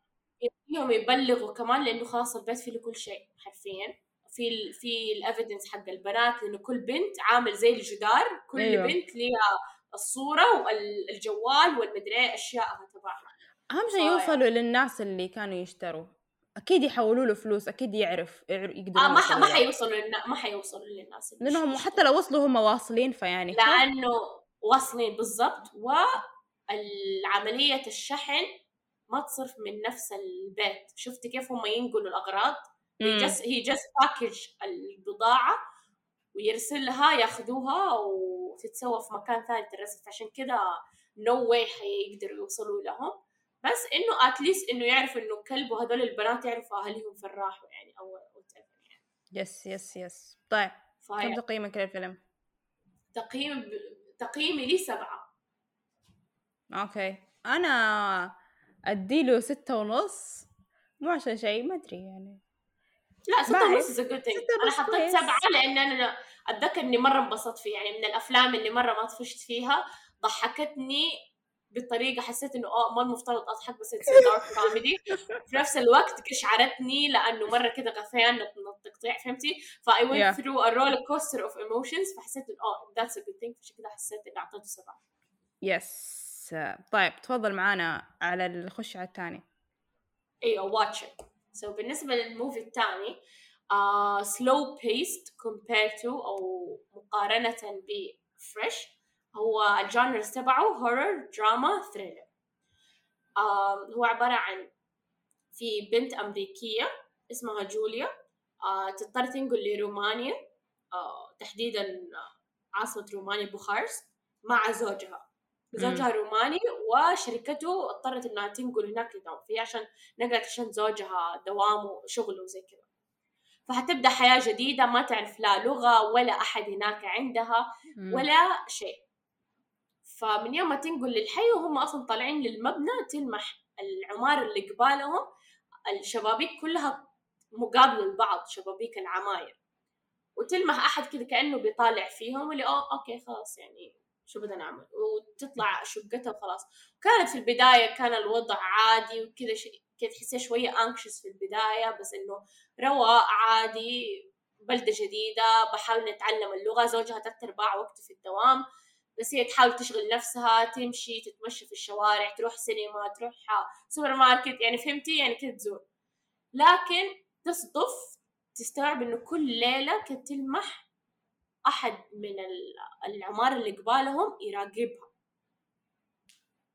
فيهم يبلغوا كمان لأنه خلاص البيت فيه كل شيء حرفيا. في ال في الافيدنس حق البنات لأنه كل بنت عامل زي الجدار كل أيوه. بنت ليها الصورة والجوال والمدري اشيائها تبعها. أهم شيء يوصلوا للناس اللي كانوا يشتروا. أكيد يحولوا له فلوس أكيد يعرف يقدر آه ما ح... ما حيوصلوا للنا... ما حيوصلوا للناس لأنهم حتى لو وصلوا هم واصلين فيعني لأنه واصلين بالضبط. والعملية الشحن ما تصرف من نفس البيت. شفتي كيف هم ينقلوا الأغراض؟ هي جس هي جس باكج البضاعة ويرسل لها ياخذوها وتتسوى في مكان ثاني ترسل عشان كذا no way حيقدروا يوصلوا لهم. بس إنه at least إنه يعرفوا إنه كلب وهذول البنات يعرفوا أهاليهم في راحوا يعني أو يعني. yes yes yes طيب كم تقييمك للفيلم؟ تقييم ب... تقييمي لي سبعة. okay. أنا أديله ستة ونص. مو عشان شيء ما أدري يعني. لا ستة ونص أنا حطيت سبعة لأن أنا أتذكر إني مرة انبسطت فيه يعني من الأفلام اللي مرة ما طفشت فيها ضحكتني بطريقه حسيت إنه آه ما المفترض أضحك بس it's dark comedy في نفس الوقت قشعرتني لأنه مرة كذا غثيان من التقطيع فهمتي؟ ف I went through a roller coaster of emotions فحسيت إنه آه that's a good thing فعشان كذا حسيت إني أعطيته سبعة. yes طيب تفضل معانا على الخش على الثاني. إيوه Watcher so بالنسبة لل movie الثاني slow paced compared to أو مقارنة ب Fresh هو ال genres تبعه horror drama thriller هو عبارة عن في بنت أمريكية اسمها جوليا. uh, تضطر تنقل لرومانيا. uh, تحديدا عاصمة رومانيا بوخارست مع زوجها. زوجها روماني وشركته اضطرت إنها تنقل هناك لدوام. فهي عشان نقلت عشان زوجها دوام وشغل وزي كذا. فحتبدا حياة جديدة ما تعرف لا لغة ولا أحد هناك عندها ولا شيء. فمن يوم ما تنقل للحي وهم أصلا طالعين للمبنى تلمح العمارة اللي قبالهم الشبابيك كلها مقابلة لبعض شبابيك العماير. وتلمح أحد كذا كأنه بيطالع فيهم واللي اوه أوكي خلاص يعني شو بدنا نعمل؟ وتطلع شقتها وخلاص. كانت في البداية كان الوضع عادي وكذا شيء كذا تحسيها شوية انكشس في البداية بس إنه رواء عادي بلدة جديدة بحاول نتعلم اللغة زوجها ثلاث ارباع وقته في الدوام. بس هي تحاول تشغل نفسها تمشي تتمشى في الشوارع تروح سينما تروح سوبر ماركت يعني فهمتي؟ يعني كده تزور. لكن تصدف تستوعب إنه كل ليلة كانت تلمح أحد من العمارة اللي قبالهم يراقبها.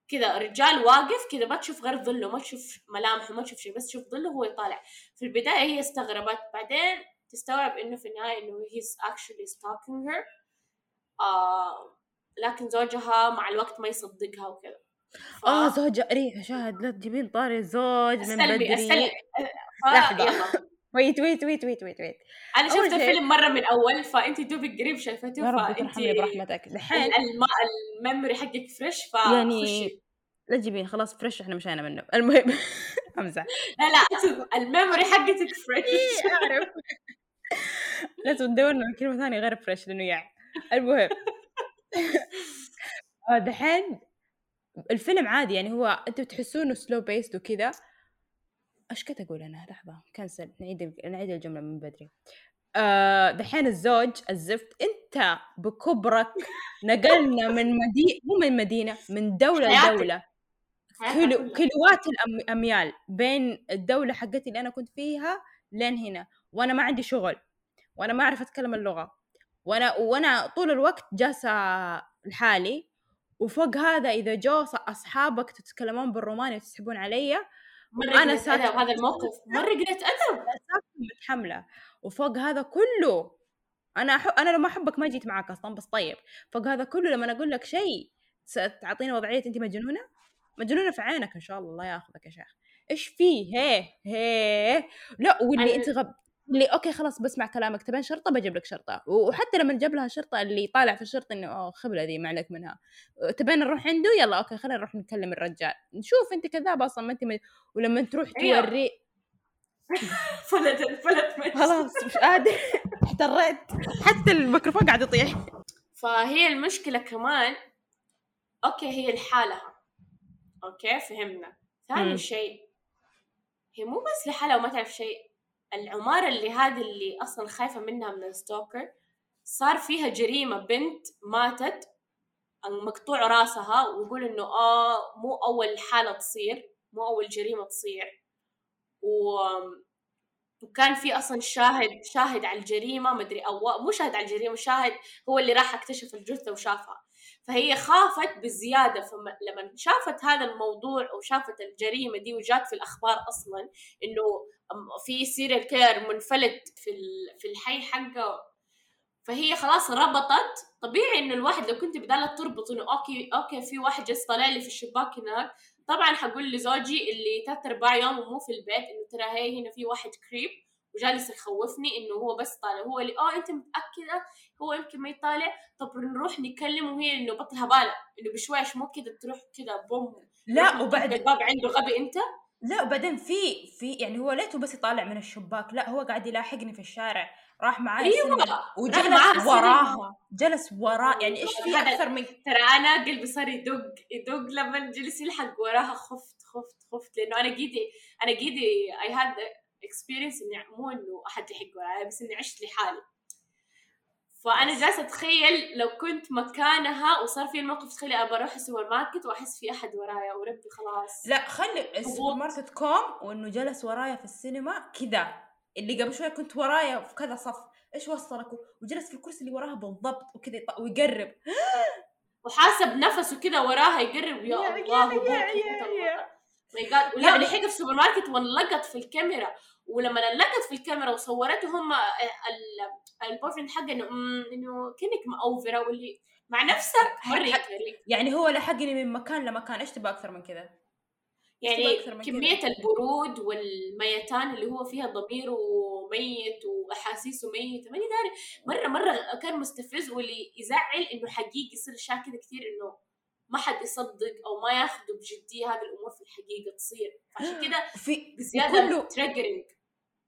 كذا رجال واقف كذا ما تشوف غير ظله ما تشوف ملامحه ما تشوف شيء بس تشوف ظله وهو يطالع. في البداية هي استغربت بعدين تستوعب إنه في النهاية إنه he's actually stalking her. آه لكن زوجها مع الوقت ما يصدقها وكذا. ف... آه زوج ريحة شاهد لا تجيبين طاري الزوج من بدري. أستلمي. ف... لحظة. يلا. wait wait wait wait wait wait أنا شفت الفيلم مرة من أول فانت دوبك قريب شايفته فانت برحمتك دحين ال memory حقك fresh ف يعني. لا تجيبين خلاص Fresh إحنا مشينا منه. المهم امزح لا لا ال memory حقتك fresh أعرف. لازم ندور لنا كلمة ثانية غير fresh لأنه يع المهم. دحين الفيلم عادي يعني هو أنتوا تحسونه slow paced وكذا. إيش كنت أقول أنا؟ لحظة cancel نعيد نعيد الجملة من بدري. آه دحين الزوج الزفت أنت بكبرك نقلنا من مدينة مو من مدينة من. لدولة. حياتها كيلو. كيلوات الاميال بين الدولة حقتي اللي أنا كنت فيها لين هنا. وأنا ما عندي شغل وأنا ما أعرف أتكلم اللغة. وأنا وأنا طول الوقت جالسة لحالي وفوق هذا إذا جو أصحابك تتكلمون بالروماني وتسحبون علي قلة ساكتة. ادب هذا الموقف. مره قلة ادب متحملة. وفوق هذا كله أنا أحب أنا لو ما أحبك ما جيت معاك أصلا بس طيب. فوق هذا كله لما أقول لك شيء تعطيني وضعية أنت مجنونة؟ مجنونة في عينك إن شاء الله الله ياخذك يا شيخ. إيش فيه؟ هي هي لا واللي أنا- أنت غب اللي okay خلاص بسمع كلامك تبين شرطة بجيب لك شرطة. وحتى لما جاب لها شرطة اللي طالع في الشرطة إنه أوه خبله ذي ما عليك منها. تبين نروح عنده يلا okay خلينا نروح نكلم الرجال. نشوف أنت كذاب أصلا ما أنت م... ولما تروح. توري فلت فلت خلاص مش قادر احتريت. حتى الميكروفون قاعد يطيح. فهي المشكلة كمان okay هي لحالها. okay فهمنا. ثاني شيء هي مو بس لحالها وما تعرف شيء. العمارة اللي هذه اللي أصلا خايفة منها من ال stalker صار فيها جريمة بنت ماتت مقطوع راسها ويقول إنه آه مو أول حالة تصير مو أول جريمة تصير. و وكان في أصلا شاهد شاهد على الجريمة مدري أو مو شاهد على الجريمة شاهد هو اللي راح اكتشف الجثة وشافها. فهي خافت بزيادة فلما شافت هذا الموضوع وشافت الجريمة دي وجات في الأخبار أصلا إنه أم- في serial killer منفلت في في الحي حقه فهي خلاص ربطت. طبيعي إنه الواحد لو كنت بدالة تربط إنه okay okay في واحد جالس طالع لي في الشباك هناك. طبعا حقول لزوجي اللي ثلاث ارباع يوم ومو في البيت إنه ترى هي هنا في واحد creep وجالس يخوفني إنه هو بس طالع. هو اللي آه أنت متأكدة؟ هو يمكن ما يطالع. طب نروح نكلمه وهي إنه بطل هباله إنه بشويش مو كذا تروح كذا بوم. لا وبعد الباب عنده غبي أنت؟ لا وبعدين في في يعني هو ليته بس يطالع من الشباك. لا هو قاعد يلاحقني في الشارع. راح معاي أيوه. وجلس. وراها. جلس وراه يعني إيش في أكثر من ترى أنا قلبي صار يدق يدق لما جلس يلحق وراها. خفت خفت خفت. لأنه أنا قيدي أنا قيدي I had experience إني مو إنه أحد يحق وراي بس إني عشت لحالي. فأنا جالسة أتخيل لو كنت مكانها وصار في الموقف تخيلي ابى أروح السوبر ماركت وأحس في أحد ورايا وربي خلاص. لا خلي السوبر ماركت كوم وإنه جلس ورايا في السينما كذا. اللي قبل شوية كنت ورايا في كذا صف. إيش وصلك؟ وجلس في الكرسي اللي وراها بالضبط وكذا ويقرب. وحاسب نفسه كده وراها يقرب. يا- الله my God ولا يعني- لحق في السوبر ماركت وانلقط في الكاميرا. ولما انلقط في الكاميرا وصورته هم ال boyfriend حقه إنه "أمم، إنه كأنك مأوفرة واللي مع نفسك مره يكرهك يعني. هو لحقني من مكان لمكان. إيش تبغى أكثر من كذا؟ يعني كمية البرود والميتان اللي هو فيها ضميره ميت وأحاسيسه ميتة ماني داري. مرة مرة كان مستفز واللي يزعل إنه حقيقي يصير أشياء كذا كثير إنه ما حد يصدق أو ما ياخذوا بجدية هذه الأمور في الحقيقة تصير. عشان كذا في بزيادة كله triggering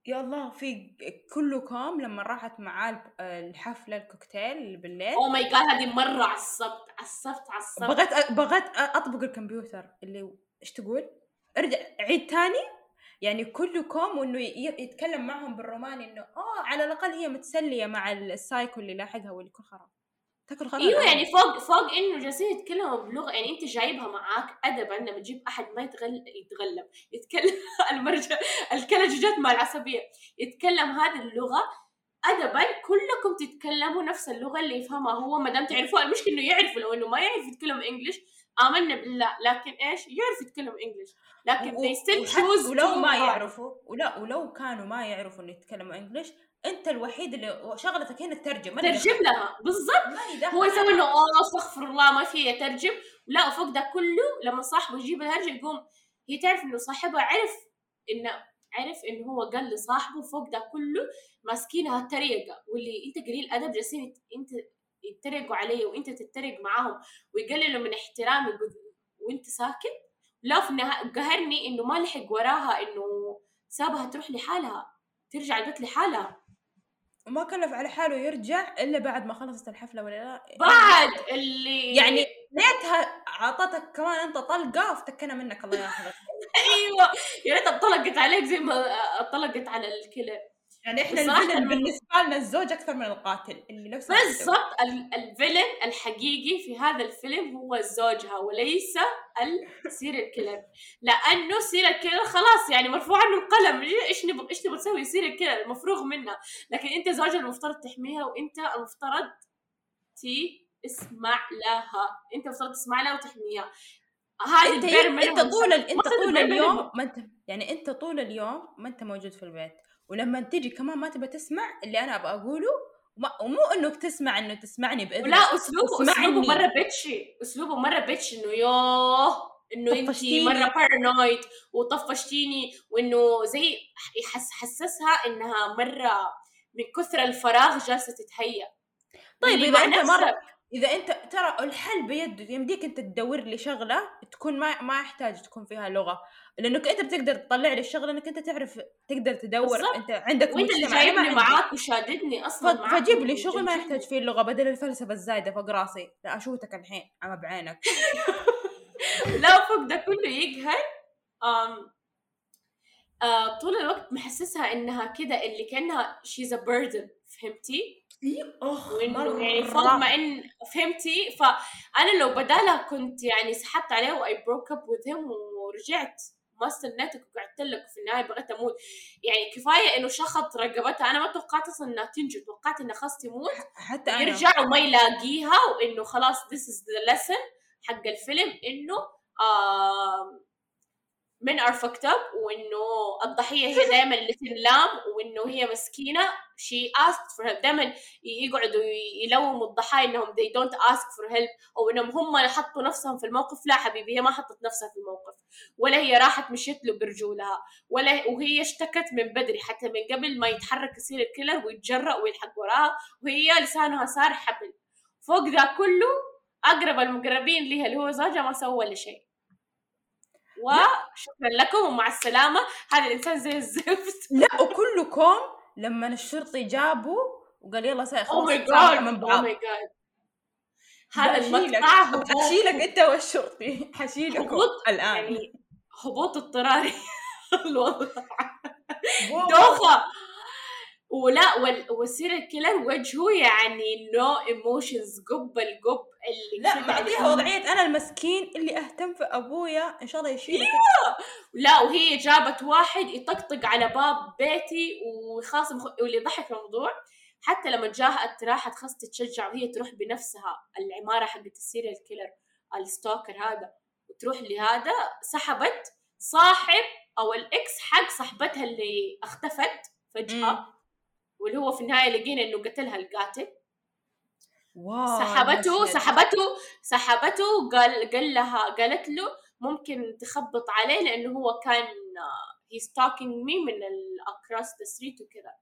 يا الله في كله كوم لما راحت معاه الحفلة الكوكتيل بالليل. oh my God هذه مرة عصبت عصبت عصبت. بغيت بغيت أطبق الكمبيوتر. اللي إيش تقول؟ ارجع عيد تاني؟ يعني كله كوم وانه يتكلم معهم بالروماني إنه آه على الأقل هي متسلية مع السايكو اللي لاحقها واللي يكون خراب. تاكل خراب أيوه يعني فوق فوق انه جالسين يتكلموا بلغة يعني انت جايبها معاك ادبا لما تجيب أحد ما يتغل يتغلب يتكلم المرجع الكلجه جت مع العصبيه يتكلم هذه اللغة ادبا كلكم تتكلموا نفس اللغة اللي يفهمها هو ما دام تعرفوها. المشكلة إنه يعرفوا لو إنه ما يعرف يتكلم انجلش آمنا بالله. لكن إيش؟ يعرف يتكلم انجلش لكن و- they still choose ولو ما يعرفوا ولا ولو كانوا ما يعرفوا إنه يتكلموا انجلش أنت الوحيد اللي شغلتك هنا الترجم ترجم. لها بالضبط. هو يسوي. إنه اوه استغفر الله ما في يترجم لا وفوق ده كله لما صاحبه يجيب الهرجة يقوم هي تعرف إنه صاحبها عرف انه عرف انه هو قال لصاحبه فوق ده كله ماسكينها التريقه واللي أنت قليل أدب جالسين أنت يتريقوا علي وأنت تتريق معاهم ويقللوا من احترامي وأنت ساكت؟ لا في النهايه قهرني إنه ما لحق وراها إنه سابها تروح لحالها ترجع البيت لحالها. وما كلف على حاله يرجع إلا بعد ما خلصت الحفلة ولا لا. بعد اللي يعني ليتها عطتك كمان أنت طلقة وافتكنا منك الله ياخذك أيوه. يا ريت انطلقت عليك زي ما انطلقت على الكلى يعني إحنا إنه- بالنسبة لنا الزوج أكثر من القاتل اللي نفسه بالضبط ال- الفيلن الحقيقي في هذا الفيلم هو زوجها وليس ال serial killer. لأنه serial killer خلاص يعني مرفوع عنه القلم إيش نبغى إيش تبغى تسوي serial killer مفروغ منها. لكن أنت زوجها المفترض تحميها وأنت المفترض تسمع لها. أنت المفترض تسمع لها وتحميها. هذه أنت البير أنت. طول. أنت طول اليوم. ما أنت يعني أنت طول اليوم ما أنت موجود في البيت. ولما تيجي كمان ما تبى تسمع اللي أنا أبغى أقوله وما... ومو إنك تسمع إنه تسمعني باذنك ولا اسلوبه. اسلوبه مرة بيتشي اسلوبه مرة بيتشي إنه يوه إنه انت. مرة بارانويد وطفشتيني وإنه زي يحس حسسها إنها مرة من كثر الفراغ جالسة تتهيأ طيب إذا أنت. مره إذا أنت ترى الحل بيده يمديك أنت تدور لي شغلة تكون ما ما يحتاج تكون فيها لغة لأنك أنت بتقدر تطلع لي الشغلة انك أنت تعرف تقدر تدور بالضبط. أنت عندك وأنت اللي جايبني. معاك وشاددني أصلا ف- فجيب لي شغل ما يحتاج فيه اللغة بدل الفلسفة الزايدة فوق راسي. لا أشوتك الحين. اما بعينك. لا فوق ده كله يقهر. أم آه طول الوقت محسسها إنها كده اللي كأنها she's a burden. فهمتي؟ أخ وإنه يعني فوق ما إن فهمتي؟ فأنا لو بدالها كنت يعني سحبت عليه و I broke up with him ورجعت ما استنيتك وقعدت لك وفي النهاية بغيت أموت. يعني كفاية إنه شخط رقبتها. أنا ما توقعت أصلا إنها تنجو. توقعت إنها خلاص تموت. حتى أنا. يرجع وما يلاقيها وإنه خلاص this is the lesson حق الفيلم إنه آه من ار fucked up وإنه الضحية هي دائما اللي تنلام وإنه هي مسكينة. She asked for help. دائما يقعدوا يلوموا الضحايا إنهم they don't ask for help أو إنهم هم حطوا نفسهم في الموقف. لا حبيبي هي ما حطت نفسها في الموقف. ولا هي راحت مشيت له برجولها. ولا وهي اشتكت من بدري حتى من قبل ما يتحرك يصير الكيلر ويتجرأ ويلحق وراها وهي لسانها صار حبل. فوق ذا كله أقرب المقربين ليها اللي هو زوجها ما سوى ولا شيء. وشكرا لكم ومع السلامة. هذا الإنسان زي الزفت. لا وكلكم لما الشرطي جابه وقال يلا سا أو خلاص من أو بعض. جاد هذا. المقطع هبوط حشيلك أنت والشرطي. حشيلكم هبوط الآن. يعني هبوط اضطراري. الوضع. دوخة. ولا وال- وال serial killer وجهه يعني no emotions قب القب اللي لا معطيها وضعية أنا المسكين اللي أهتم في أبويا إن شاء الله يشيلك لا وهي جابت واحد يطقطق على باب بيتي وخاصم واللي ضحك الموضوع حتى لما جاءت راحت خلاص تتشجع وهي تروح بنفسها العمارة حقت ال serial killer ال stalker هذا وتروح لهذا سحبت صاحب أو ال ex حق صاحبتها اللي اختفت فجأة. مم. واللي هو في النهاية لقينا إنه قتلها القاتل. wow سحبته. سحبته سحبته قال قال لها قالت له ممكن تخبط عليه لأنه هو كان هي stalking me من ال across the street وكذا.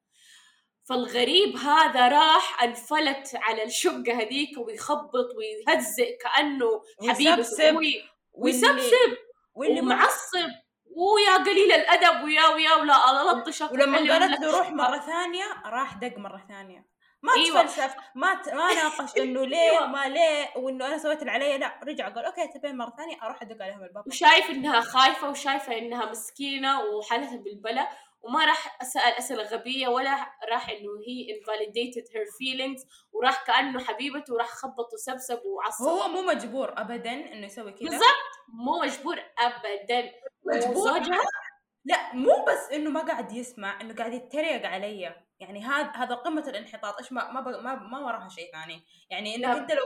فالغريب هذا راح انفلت على الشقة هذيك ويخبط ويهزئ كأنه حبيبه ويسبسب. وي- ويسبسب. واللي ما ومعصب. ويا قليل الأدب ويا ويا ولا ألطشك ولما قالت له روح شباب. مرة ثانية راح دق مرة ثانية. ما أيوة. تفلسف ما ت... ما ناقش إنه ليه أيوة. ما ليه وإنه أنا سويت اللي علي. لا رجع قال okay تبين مرة ثانية أروح أدق عليهم الباب. وشايف إنها خايفة وشايفة إنها مسكينة وحالتها بالبلا وما راح سال أسئلة غبية ولا راح إنه هي invalidated her feelings وراح كأنه حبيبته وراح خبط وسبسب وعصب. هو مو مجبور ابدا إنه يسوي كذا بالضبط. مو مجبور ابدا. مجبور لا مو بس إنه ما قاعد يسمع إنه قاعد يتريق علي. يعني هذا هذا قمة الانحطاط. إيش ما ما ما, ما وراها شيء ثاني. يعني إنك لا. أنت لو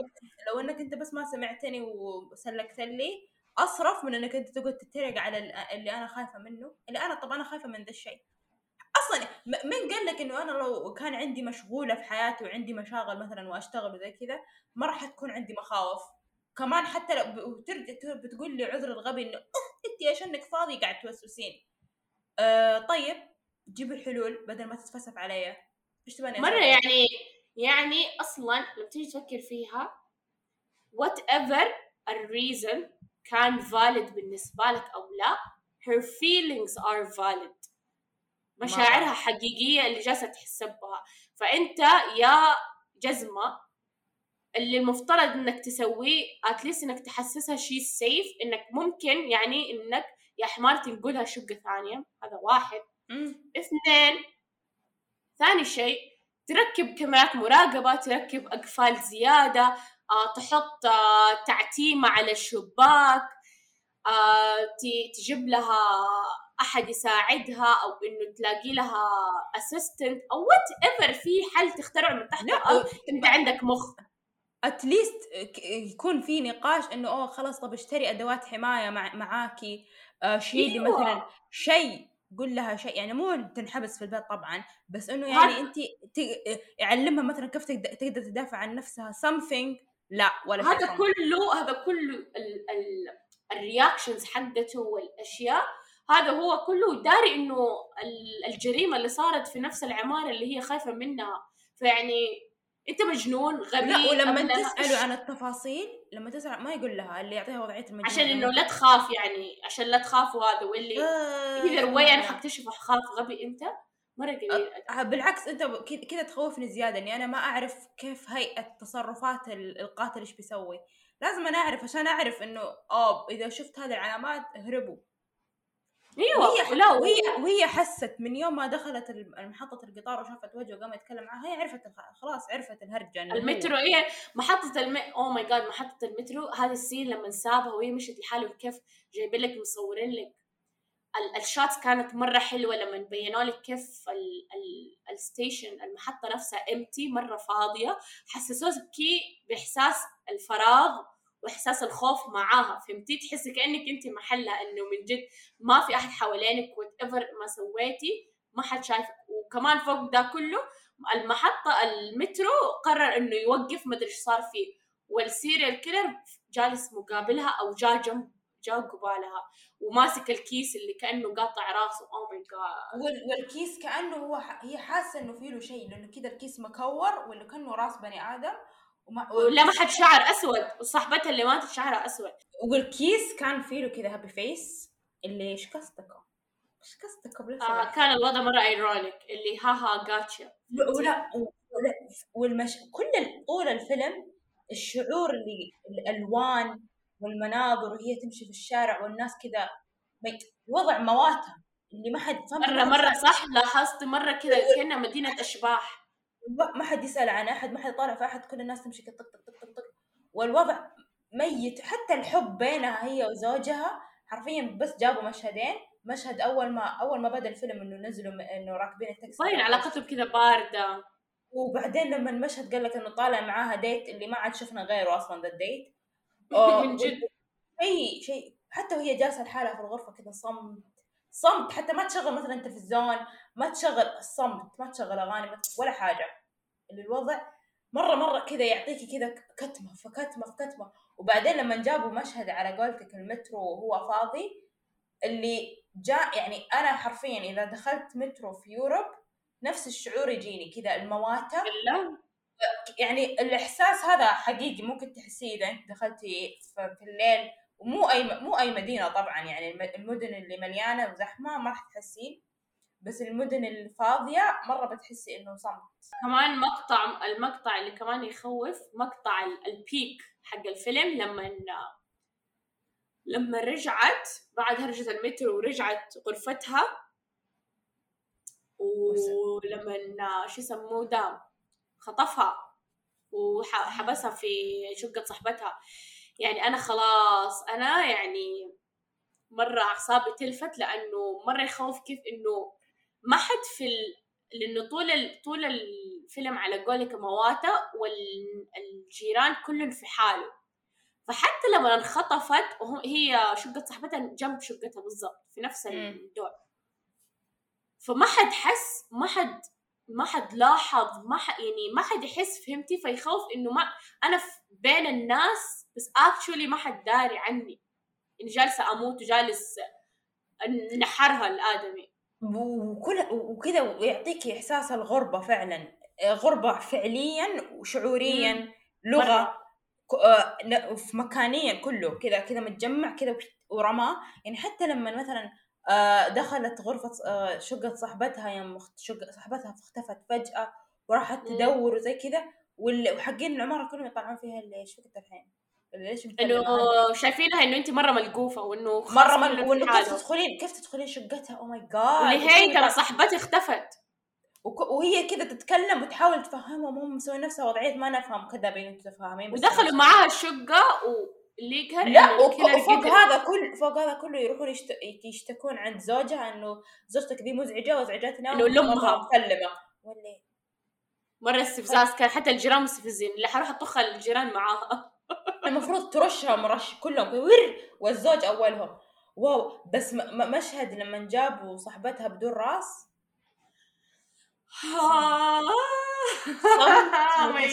لو إنك أنت بس ما سمعتني وسلكت لي أصرف من إنك أنت تقعد تتريق على ال- اللي أنا خايفة منه. اللي أنا طب أنا خايفة من ذا الشيء. أصلا من قال لك إنه أنا لو كان عندي مشغولة في حياتي وعندي مشاغل مثلا وأشتغل وزي كذا ما راح تكون عندي مخاوف. كمان حتى لو ب- وترجع ت- بتقول لي عذر الغبي إنه "أه، انت عشانك فاضي قاعد توسوسين. آه طيب جيب الحلول بدل ما تتفلسف علي. إيش تبغاني مرة؟ يعني يعني أصلا لما تيجي تفكر فيها whatever the reason كان valid بالنسبة لك أو لا her feelings are valid. مشاعرها حقيقية اللي جالسة تحس بها. فأنت يا جزمة اللي المفترض إنك تسويه اتليست إنك تحسسها شيء سيف إنك ممكن يعني إنك يا حمار تنقلها شقة ثانية. هذا واحد. مم. اثنين ثاني شيء تركب كاميرات مراقبة تركب أقفال زيادة آه، تحط آه، تعتيمة على الشباك آه، تجيب لها أحد يساعدها أو إنه تلاقي لها assistant أو whatever في حل تخترعه من تحت الأرض. أنت عندك مخ. at least يكون في نقاش إنه أوه خلاص طب اشتري أدوات حماية مع معاكي آه شيلي أيوة. مثلا شيء قول لها شيء يعني مو تنحبس في البيت طبعا بس إنه يعني انت يعلمها مثلا كيف تقدر, تدافع عن نفسها something لا ولا هذا. كله هذا كله ال ال ال reactions حقته والأشياء هذا هو كله داري إنه ال- الجريمة اللي صارت في نفس العمارة اللي هي خايفة منها فيعني انت مجنون غبي لا ولما. تسأله عن التفاصيل لما تسال ما يقول لها اللي يعطيها وضعية المجنون. عشان إنه لا تخاف يعني عشان لا تخافوا هذا واللي آه، إذا why أنا حكتشف حخاف غبي أنت مرة قليل. آه، بالعكس أنت كذا تخوفني زيادة إني أنا ما أعرف كيف هيئة تصرفات ال- القاتل إيش بيسوي. لازم أنا أعرف عشان أعرف إنه آه إذا شفت هذه العلامات اهربوا. إيوه وهي لا وهي وهي حست من يوم ما دخلت محطة القطار وشافت وجهه وقامت تتكلم معها هي عرفت خلاص عرفت الهرجة المترو إيه محطة الم... oh my God محطة المترو هذا ال scene لما سابها وهي مشت لحالها وكيف جايبين لك مصورين لك. ال... ال shots كانت مرة حلوة لما بينوا لك كيف ال... ال... ال station المحطة نفسها empty مرة فاضية حسسوك بإحساس الفراغ وإحساس الخوف معاها. فهمتي؟ تحسي كأنك أنت محلها إنه من جد ما في أحد حوالينك whatever ما سويتي ما حد شايفك. وكمان فوق ده كله المحطة المترو قرر إنه يوقف مدري إيش صار فيه. وال serial killer جالس مقابلها أو جا جنب جا قبالها. وماسك الكيس اللي كأنه قاطع راسه. اوه ماي جاد وال- والكيس كأنه هو. هي حاسة إنه في له شيء لأنه كذا الكيس مكور ولا كأنه راس بني آدم. وما... ولمحت شعر أسود وصاحبتها اللي ماتت شعرها أسود والكيس كان فيه له كذا happy face اللي إيش قصدكم؟ إيش قصدكم آه؟ كان الوضع مرة ironic اللي ها ها gotcha ولا ولا والمش كل طول الفيلم الشعور اللي الألوان والمناظر وهي تمشي في الشارع والناس كذا وضع مواتها اللي ما حد؟ مره مرة صح لاحظت مرة كذا كأنها مدينة أشباح ما حد يسأل عن أحد ما حد يطالع في أحد كل الناس تمشي طق طق طق طق طق. والوضع ميت. حتى الحب بينها هي وزوجها حرفيا بس جابوا مشهدين. مشهد أول ما أول ما بدأ الفيلم إنه نزلوا إنه راكبين التاكسي. باين علاقتهم كذا باردة. وبعدين لما المشهد قال لك إنه طالع معاها ديت اللي ما عاد شفنا غيره أصلا ذا الديت آه، من جد. شيء شيء. حتى وهي جالسة لحالها في الغرفة كذا صمت صمت. حتى ما تشغل مثلا تلفزيون. ما تشغل الصمت ما تشغل أغاني ولا حاجة. اللي الوضع مرة مرة كذا يعطيكي كذا كتمة فكتمة فكتمة. وبعدين لما جابوا مشهد على قولتك المترو وهو فاضي اللي جاء يعني أنا حرفيا إذا دخلت مترو في يوروب نفس الشعور يجيني كذا المواتة يعني الإحساس هذا حقيقي ممكن تحسيه إذا أنت دخلتي في الليل. ومو أي مو أي مدينة طبعا يعني الم- المدن اللي مليانة وزحمة ما راح تحسين. بس المدن الفاضية مرة بتحسي إنه صمت. كمان مقطع المقطع اللي كمان يخوف مقطع ال- البيك حق الفيلم لما لما رجعت بعد هرجة المترو ورجعت غرفتها ولما شو يسموه ده خطفها وحبسها في شقة صاحبتها. يعني أنا خلاص أنا يعني مرة أعصابي تلفت لأنه مرة يخوف كيف إنه ما حد في ال... لأنه طول ال... طول الفيلم على قولك مواتا والجيران كلهم في حاله. فحتى لما انخطفت وهو هي شقة صاحبتها جنب شقتها بالضبط في نفس. الدور. فما حد حس ما حد ما حد لاحظ ما حد يعني ما حد يحس فهمتي؟ فيخوف إنه ما أنا في بين الناس بس اكشولي ما حد داري عني. اني جالسة أموت وجالس نحرها الآدمي. وكل وكذا ويعطيك إحساس الغربة فعلا غربة فعليا وشعوريا مم. لغة مرة. في مكانيا كله كذا كذا متجمع كذا ورماه يعني حتى لما مثلا آه، دخلت غرفة آه، شقة صاحبتها يوم شقة صاحبتها اختفت فجأة وراحت. تدور وزي كذا وحقين العمارة كلهم يطلعون فيها اللي وقت الحين ليش؟ إنه شايفينها إنه انت مرة ملقوفه وإنه من في وإنه كيف. تدخلين كيف تدخلين شقتها أو ماي جاد واللي هي ترى صاحبتي اختفت وك- وهي كذا تتكلم وتحاول تفهمهم هم مسوين نفسها وضعية ما نفهم كذابين أنتم تفهمين بس ودخلوا معاها الشقة يقهر لا وك- وفوق. هذا كل فوق هذا كله يروحون يشت... يشتكون عند زوجها إنه زوجتك ذي مزعجة وازعجتنا إنه لأمها. مسلمة ولا مرة استفزاز كان حتى الجيران مستفزين اللي حروح أطخ الجيران معاها المفروض ترشها مرش كلهم ور والزوج أولهم واو بس. مشهد لما جابوا صاحبتها بدون راس Oh.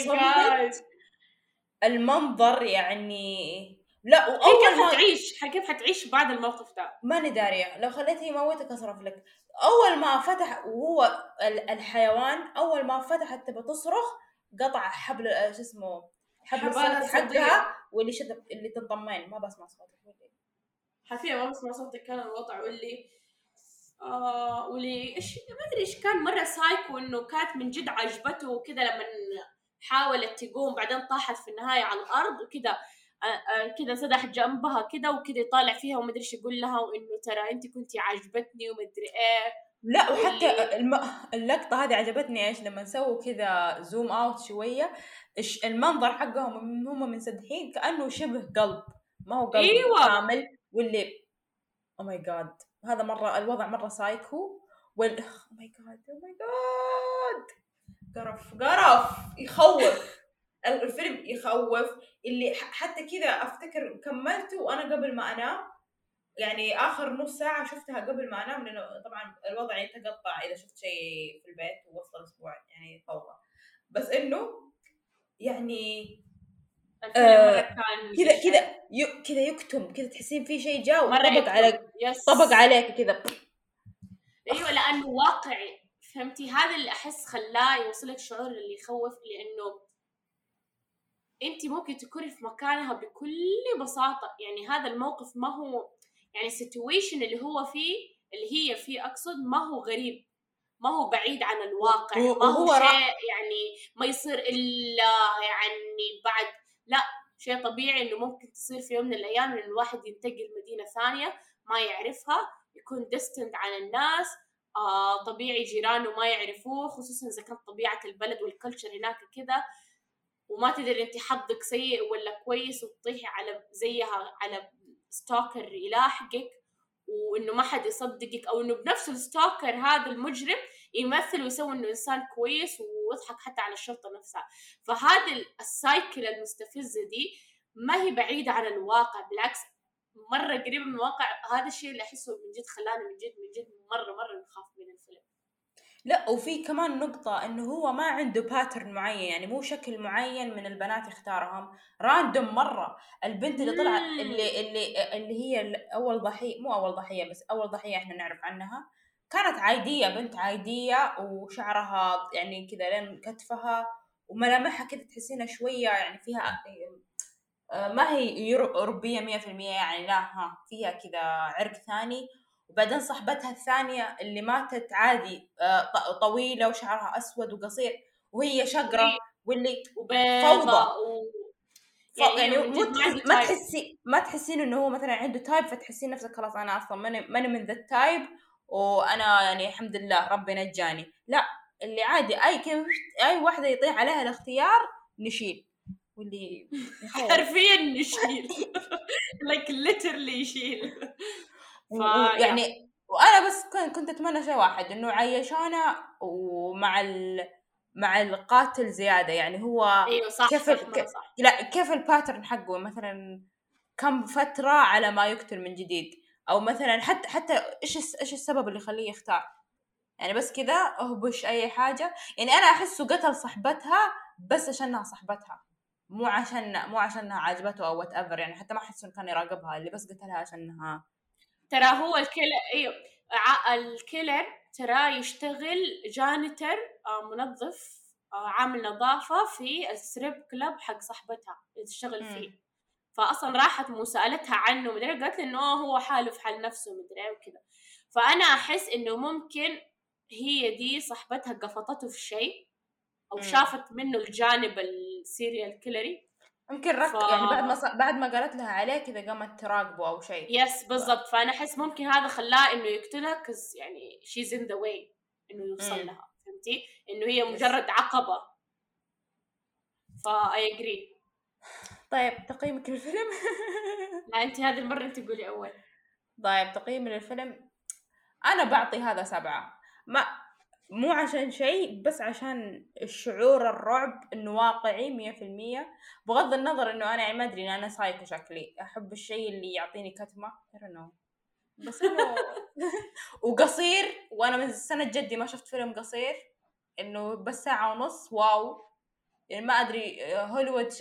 God. المنظر يعني لا وأول كيف ما حتعيش كيف حتعيش بعد الموقف ده ماني دارية لو خليته يموتك اصرف لك أول ما فتح وهو ال- الحيوان أول ما فتحت تبى تصرخ قطع حبل شو اسمه حبل حبالها. حقها واللي شد اللي تنضمين ما بسمع صوتك. حرفيا ما بسمع صوتك. كان الوضع واللي آه واللي إيش ما أدري إيش كان. مرة سايكو إنه كانت من جد عجبته وكذا لما حاولت تقوم. بعدين طاحت في النهاية على الأرض وكذا آه آه كذا سدح جنبها كذا وكذا يطالع فيها وما أدري إيش يقول لها. وإنه ترى أنت كنتي عجبتني وما أدري إيه. لا وحتى الم... اللقطة هذه عجبتني إيش لما سووا كذا zoom out شوية إيش المنظر حقهم هم منسدحين كأنه شبه قلب. ما هو قلب أيوة. كامل واللي oh my God هذا مرة الوضع مرة سايكو وال oh my God oh my God قرف قرف يخوف. الفيلم يخوف. اللي حتى كذا أفتكر كملته وأنا قبل ما أنام يعني آخر نص ساعة شفتها قبل ما أنام لأنه طبعا الوضع يتقطع إذا شفت شيء في البيت وسط الأسبوع يعني فوضى بس إنه يعني آه، كذا كذا كذا يكتم كذا تحسين في شيء جاء وطبق. على yes. طبق عليك كذا. أيوه لأنه واقعي. فهمتي؟ هذا اللي أحس خلاه يوصلك شعور اللي يخوف لأنه انت ممكن تكوني في مكانها بكل بساطة. يعني هذا الموقف ما هو يعني ال situation اللي هو فيه اللي هي فيه أقصد ما هو غريب ما هو بعيد عن الواقع ما هو شيء يعني ما يصير إلا يعني بعد. لا شيء طبيعي إنه ممكن تصير في يوم من الأيام إن الواحد ينتقل مدينه ثانية ما يعرفها يكون distant عن الناس. آه طبيعي جيرانه ما يعرفوه خصوصا إذا كانت طبيعة البلد وال culture هناك كذا وما تدري أنت حظك سيء ولا كويس وتطيحي على زيها على stalker يلاحقك وإنه ما حد يصدقك أو إنه بنفس ال stalker هذا المجرم يمثل ويسوي إنه إنسان كويس ويضحك حتى على الشرطة نفسها. فهذه ال cycle المستفزه دي ما هي بعيدة عن الواقع بالعكس مرة قريبة من الواقع. هذا الشيء اللي أحسه من جد خلاني من جد من جد مرة مرة نخاف من الفيلم. لا وفي كمان نقطة إنه هو ما عنده pattern معين يعني مو شكل معين من البنات يختارهم random مرة البنت اللي طلعت. اللي اللي اللي هي أول ضحية مو أول ضحية بس أول ضحية إحنا نعرف عنها كانت عادية بنت عادية وشعرها يعني كذا لين كتفها وملامحها كذا تحسينها شوية يعني فيها آه، ما هي أوروبية مية في المية يعني لا ها فيها كذا عرق ثاني وبعدين صاحبتها الثانية اللي ماتت عادي آه، طويلة وشعرها أسود وقصير وهي شقرة واللي وبيضة فوضى. يعني عنده ما. تحسي ما تحسين إنه هو مثلا عنده type فتحسين نفسك خلاص أنا أصلا ماني ماني من ذا ال type وأنا يعني الحمد لله ربي نجاني لا اللي عادي أي كيف أي واحدة يطيح عليها الاختيار نشيل واللي. حرفيا نشيل like literally يشيل يعني وأنا بس كنت أتمنى شيء واحد إنه عيشونا ومع ال مع القاتل زيادة. يعني هو إيوه صح كيف صح, ال- صح. لا كيف ال pattern حقه؟ مثلا كم فترة على ما يقتل من جديد؟ أو مثلا حتى حتى إيش إيش السبب اللي يخليه يختار؟ يعني بس كذا أهبش أي حاجة. يعني أنا أحسه قتل صاحبتها بس عشانها صاحبتها مو عشان مو عشانها عجبته أو whatever يعني حتى ما أحس إنه كان يراقبها اللي بس قتلها عشانها. ترى هو ال killer أيوه ال killer ترى يشتغل janitor آه، منظف آه، عامل نظافة في ال strip club حق صاحبتها اللي تشتغل. فيه فاصلا راحت مسالتها عنه مدري قالت له إنه هو حاله في حال نفسه مدري وكذا فأنا أحس إنه ممكن هي دي صاحبتها قفطته في شيء أو. شافت منه الجانب ال serial killer ي يمكن رك ف- يعني بعد ما ص... بعد ما قالت لها عليه كذا قامت تراقبه أو شيء. yes بالضبط. فأنا أحس ممكن هذا خلاه إنه يقتلها cuz يعني she's in the way إنه يوصل. لها. فهمتي؟ إنه هي Yes. مجرد عقبة. فا I agree طيب تقييمك للفيلم؟ لا أنت هذه المرة أنت قولي أول. طيب تقييمي للفيلم. أنا بعطي هذا سبعة. ما مو عشان شيء بس عشان الشعور الرعب إنه واقعي مية في المية. بغض النظر إنه أنا يعني ما أدري أنا سايكو شكلي. أحب الشيء اللي يعطيني كتمة. Know. بس انه وقصير وأنا من سنة جدي ما شفت فيلم قصير. إنه بس ساعة ونص wow. يعني ما أدري هوليوود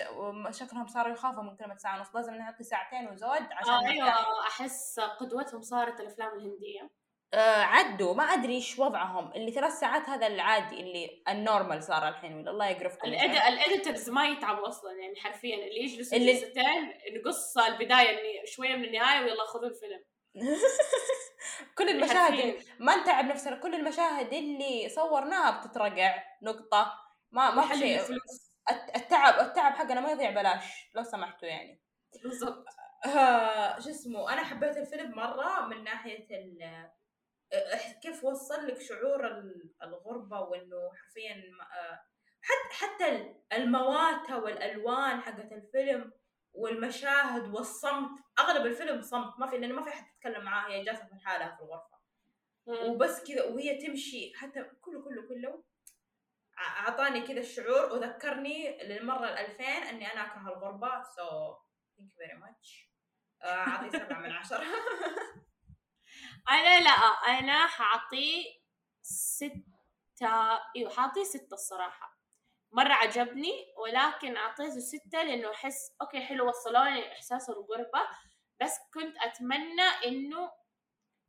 شكلهم صاروا يخافوا من كلمة ساعة ونص. لازم نعطي ساعتين وزود عشان آه. أيوه أحس قدوتهم صارت الأفلام الهندية. عدوا ما أدري إيش وضعهم. اللي ثلاث ساعات هذا العادي اللي ال normal صار الحين ولا الله يقرفكم. ال editors ما يتعبوا أصلا يعني حرفيا. اللي يجلسوا اللي- جلستين نقص البداية إني شوية من النهاية ويلا خذوا الفيلم كل المشاهد حرفياً. اللي ما نتعب نفسنا. كل المشاهد اللي صورناها بتترقع. نقطة. ما ما شيء. التعب التعب حقنا ما يضيع بلاش لو سمحتوا يعني. بالضبط. آه شو اسمه أنا حبيت الفيلم مرة من ناحية ال آه، كيف وصل لك شعور ال- الغربة وإنه حرفيا حتى حتى ال- المواتة والألوان حقت الفيلم والمشاهد والصمت أغلب الفيلم صمت ما في لأنه ما في حد يتكلم معاها هي جالسة في حالها في الغرفة. وبس كذا وهي تمشي حتى كله كله كله أعطاني كذا الشعور وذكرني للمرة الألفين إني أنا أكره الغربة so thank you very much أعطيه سبعة من عشرة. أنا لا أنا حاعطيه ستة إيوه حاعطيه ستة الصراحة. مرة عجبني ولكن أعطيته ستة لأنه أحس okay حلو وصلوني إحساس الغربة بس كنت أتمنى إنه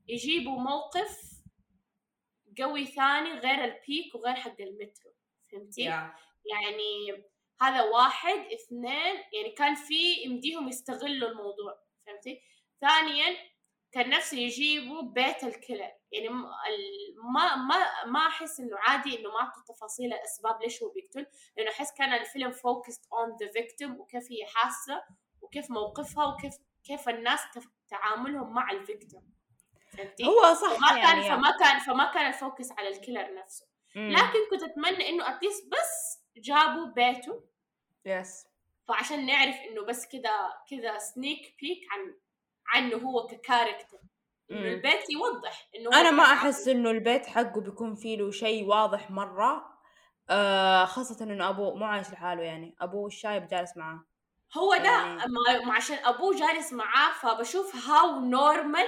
يجيبوا موقف قوي ثاني غير البيك وغير حق المترو. فهمتي؟ يا يعني هذا واحد. اثنين يعني كان في يمديهم يستغلوا الموضوع. فهمتي؟ ثانيا كان نفسي يجيبوا بيت ال killer يعني ما ما ما أحس إنه عادي إنه ما اعطوا تفاصيل الأسباب ليش هو بيقتل لأنه أحس كان الفيلم focused on the victim وكيف هي حاسة وكيف موقفها وكيف كيف الناس تعاملهم مع ال victim. فهمتي؟ هو صح فما كان يعني. فما كان فما كان ال focus على ال killer نفسه. مم. لكن كنت أتمنى إنه at least بس جابوا بيته. yes فعشان نعرف إنه بس كذا كذا sneak peek عن عنه هو ك character إنه. البيت يوضح إنه هو أنا ما أحس إنه البيت حقه بيكون فيه له شيء واضح مرة. آه خاصة إنه أبوه مو عايش لحاله يعني. أبوه الشايب جالس معاه. هو ده يعني- ما ما عشان أبوه جالس معاه فبشوف هاو نورمال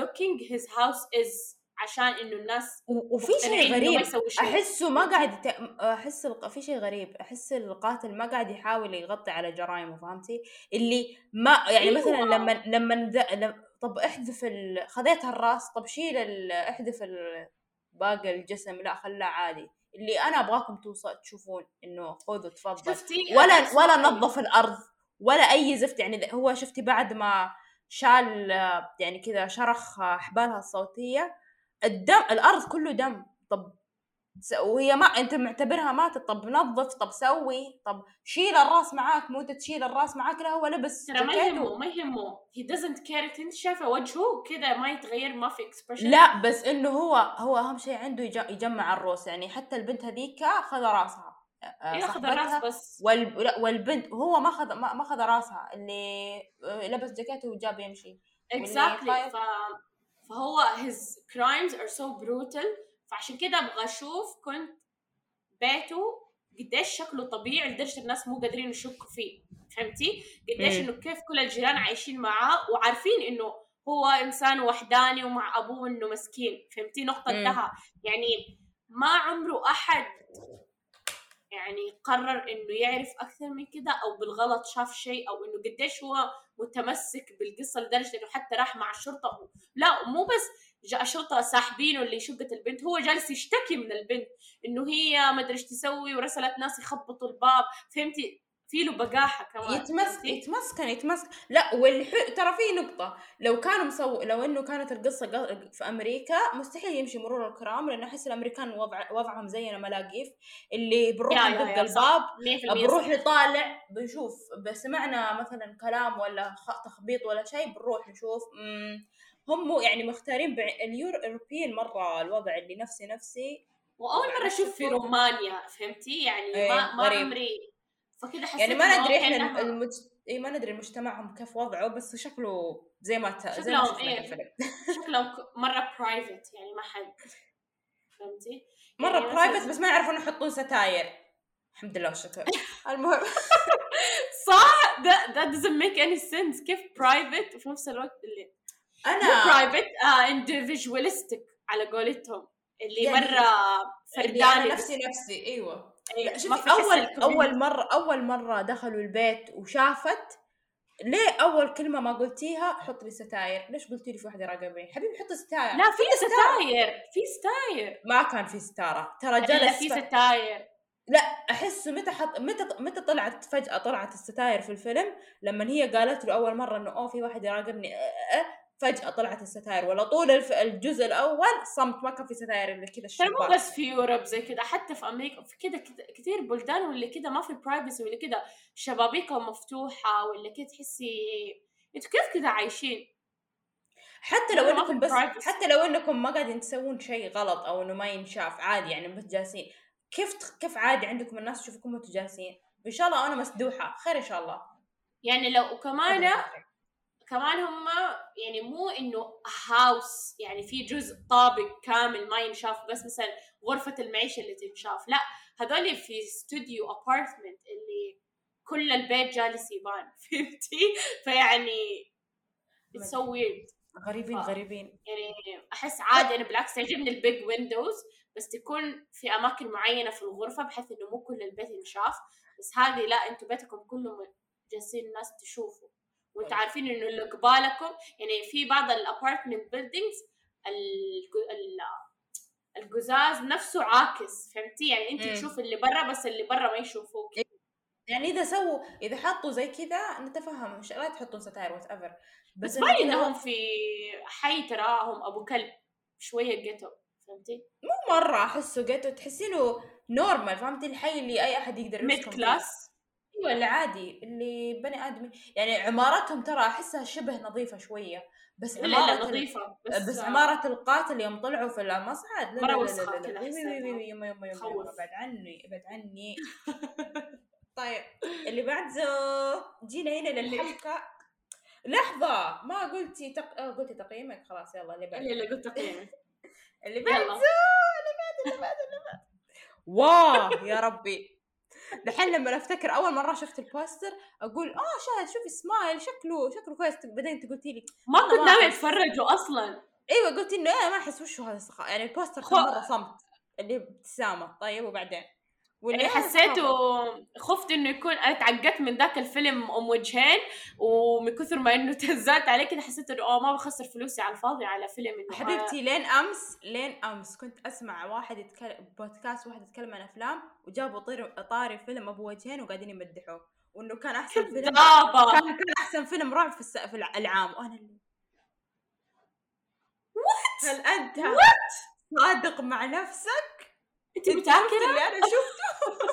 looking his house is. عشان إنه الناس وفي شيء غريب. أحسه ما قاعد. أحس الق... في شيء غريب أحس القاتل ما قاعد يحاول يغطي على جرائمه فهمتي اللي ما يعني أيوة. مثلا لما لما. طب احذف ال... خذيت الرأس طب شيل ال... احذف ال... باقي الجسم لا خلاه عادي اللي أنا أبغاكم توصل تشوفون إنه خذوا تفضل شفتي ولا ولا. نظف الأرض ولا أي زفت يعني هو شفتي بعد ما شال يعني كذا شرخ حبالها الصوتية الدم الأرض كله دم. طب وهي ما أنت معتبرها ماتت طب نظف طب سوي طب شيل الرأس معاك مو تشيل الرأس معاك لا هو لبس ترى ما يهمه ما يهمه. He doesn't care. أنت شايفه؟ وجهه كذا ما يتغير ما في expression. لا بس إنه هو هو أهم شيء عنده يج- يجمع الروس يعني حتى البنت هذيك خذ رأسها. صاحبتها. الرأس بس. وال... والبنت وهو ما خذ ما ما خذ رأسها. اللي لبس جاكيته وجاب يمشي. اكزاكتلي ف فهو his crimes are so brutal فعشان كده أبغى أشوف كنت بيته قديش شكله طبيعي لدرجه الناس مو قادرين يشكوا فيه فهمتي؟ قديش. إنه كيف كل الجيران عايشين معاه وعارفين إنه هو إنسان وحداني ومع أبوه إنه مسكين فهمتي؟ نقطة. انتهى يعني ما عمره أحد يعني قرر إنه يعرف أكثر من كده أو بالغلط شاف شيء أو إنه قديش هو متمسك بالقصة لدرجة إنه حتى راح مع الشرطة لا مو بس جاء الشرطه ساحبينه اللي شقت البنت هو جالس يشتكي من البنت إنه هي ما أدري إيش تسوي ورسلت ناس يخبطوا الباب فهمتي؟ في له بقاحة كمان يتمسك؟ يتمسكن يتمسك لا والح... ترى في نقطة لو كانوا مسو لو إنه كانت القصة ق- في أمريكا مستحيل يمشي مرور الكرام لأنه أحس الأمريكان وضع وضعهم زينا ملاقيف اللي بنروح ندق. الباب 100% بنروح. نطالع بنشوف سمعنا مثلا كلام ولا خ- تخبيط ولا شيء بنروح نشوف مم، هم يعني مختارين بع... اليوروبيين مرة الوضع اللي نفسي نفسي وأول مرة أشوف في رومانيا فهمتي يعني إيه، ما ما. عمري فكده حسيت يعني ما ندري okay إحنا المج... اي ما ندري مجتمعهم كيف وضعه بس شكله زي ما ت... زي ما إيه. ك- مرة private يعني ما حد فهمتي؟ مرة يعني مثلاً- private بس ما يعرفون يحطون ستاير. الحمد لله والشكر. المهم. صح؟ ده ده doesn't make any sense. كيف private وفي نفس الوقت اللي أنا private آه individualistic على قولتهم. اللي يعني- مرة فرداني نفسي نفسي أيوه. إيه، ما شوفي أول. أول مرة أول مرة دخلوا البيت وشافت ليه أول كلمة ما قلتيها؟ حط لي ستاير. ليش قلتي لي في واحدة راقبين؟ حبيبي حط ستاير. لا في ستاير. في ستاير. ما كان في ستارة. ترى لا جلس في ستاير. لا أحس متى حط متى متى طلعت فجأة طلعت الستاير في الفيلم؟ لما هي قالت له أول مرة إنه أوه في واحد يراقبني. أه أه فجأة طلعت الستاير ولا طول. الجزء الأول صمت ما كان في ستاير إلا كذا ترى مو الشباك بس في Europe زي كده حتى في أمريكا في كده كثير بلدان واللي كده ما في privacy واللي كده شبابيكهم مفتوحة ولا كده تحسي أنتوا كيف كده عايشين؟ حتى لو إنكم بس. حتى لو إنكم ما قاعدين تسوون شيء غلط أو إنه ما ينشاف عادي يعني بس جالسين كيف تخ- كيف عادي عندكم الناس تشوفكم وأنتم جالسين ان شاء الله أنا مسدوحة خير إن شاء الله يعني لو وكمان كمان هم يعني مو إنه house يعني في جزء طابق كامل ما ينشاف بس مثلا غرفة المعيشة اللي تنشاف لا هذول في studio apartment اللي كل البيت جالس يبان فهمتي؟ فيعني weird. غريبين آه. غريبين. يعني أحس عادي أنا بالعكس يعجبني ال big windows بس تكون في أماكن معينة في الغرفة بحيث إنه مو كل البيت ينشاف بس هذه لا أنتوا بيتكم كله جالسين الناس تشوفوا. وانتوا عارفين انه اللي قبالكم يعني في بعض ال apartment buildings القزاز نفسه عاكس فهمتي؟ يعني انت. تشوف اللي برا بس اللي برا ما يشوفوك. يعني إذا سووا إذا حطوا زي كذا نتفهم مش لا تحطون ستاير whatever بس باين كذا إنهم في حي تراهم أبو كلب شوية ghetto فهمتي؟ مو مرة أحسه ghetto تحسينه normal فهمتي؟ الحي اللي أي أحد يقدر mid. class أيوه اللي عادي اللي بني آدم يعني عمارتهم ترى أحسها شبه نظيفة شوية بس لا عمارة نظيفة بس, بس, آه، عمارة القاتل يوم طلعوا في المصعد لا مرة وسخة كذا يما يما يما ابعد عني ابعد عني. طيب اللي بعده جينا هنا للحلقة. لحظة ما قلتي تق... آه، قلتي تقييمك؟ خلاص يلا اللي بعده. اللي اللي قلت تقييمك. اللي بعده يلا. اللي بعده اللي بعده wow يا ربي. دحين لما أفتكر أول مرة شفت ال poster أقول آه شاهد شوفي سمايل شكله شكله كويس. بعدين أنت قلتي لي ما كنت ناوي. أتفرجه أصلا. أيوه قلت إنه إيه ما أحس وش هذا يعني ال poster كان مرة صمت اللي ابتسامة. طيب وبعدين؟ واللي آه، حسيته. خفت إنه يكون أنا تعقدت من ذاك الفيلم أم وجهين ومن كثر ما إنه تهزأت عليه كذا حسيت إنه اوه ما بخسر فلوسي على الفاضي على فيلم إنه حبيبتي لين أمس لين أمس كنت أسمع واحد يتكلم بودكاست واحد يتكلم عن أفلام وجابوا طير طاري فيلم أبو وجهين وقاعدين يمدحوه وإنه كان أحسن فيلم كان كان أحسن فيلم رعب في, الس... في الع- العام. وأنا اللي هل أنت صادق مع نفسك؟ انت متاكده؟ اللي أنا شفته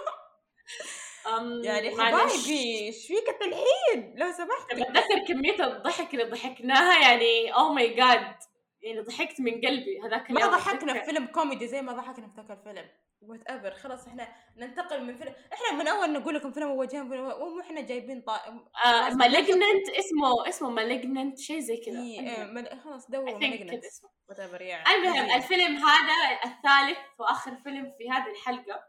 يعني. حبايبي إيش فيك الحين لو سمحت بتذكر كمية الضحك اللي ضحكناها يعني oh my God يعني ضحكت من قلبي هذاك ما اليوم ضحكنا في. فيلم كوميدي زي ما ضحكنا في ذاك الفيلم whatever خلاص إحنا ننتقل من فيلم. إحنا من أول نقول لكم فيلم وجهان فيلم مو إحنا جايبين طا... آه Malignant اسمه اسمه Malignant شيء زي كذا. إيه، مل- خلاص دوروا اسمه. whatever يعني المهم الفيلم هذا الثالث وآخر فيلم في هذه الحلقة.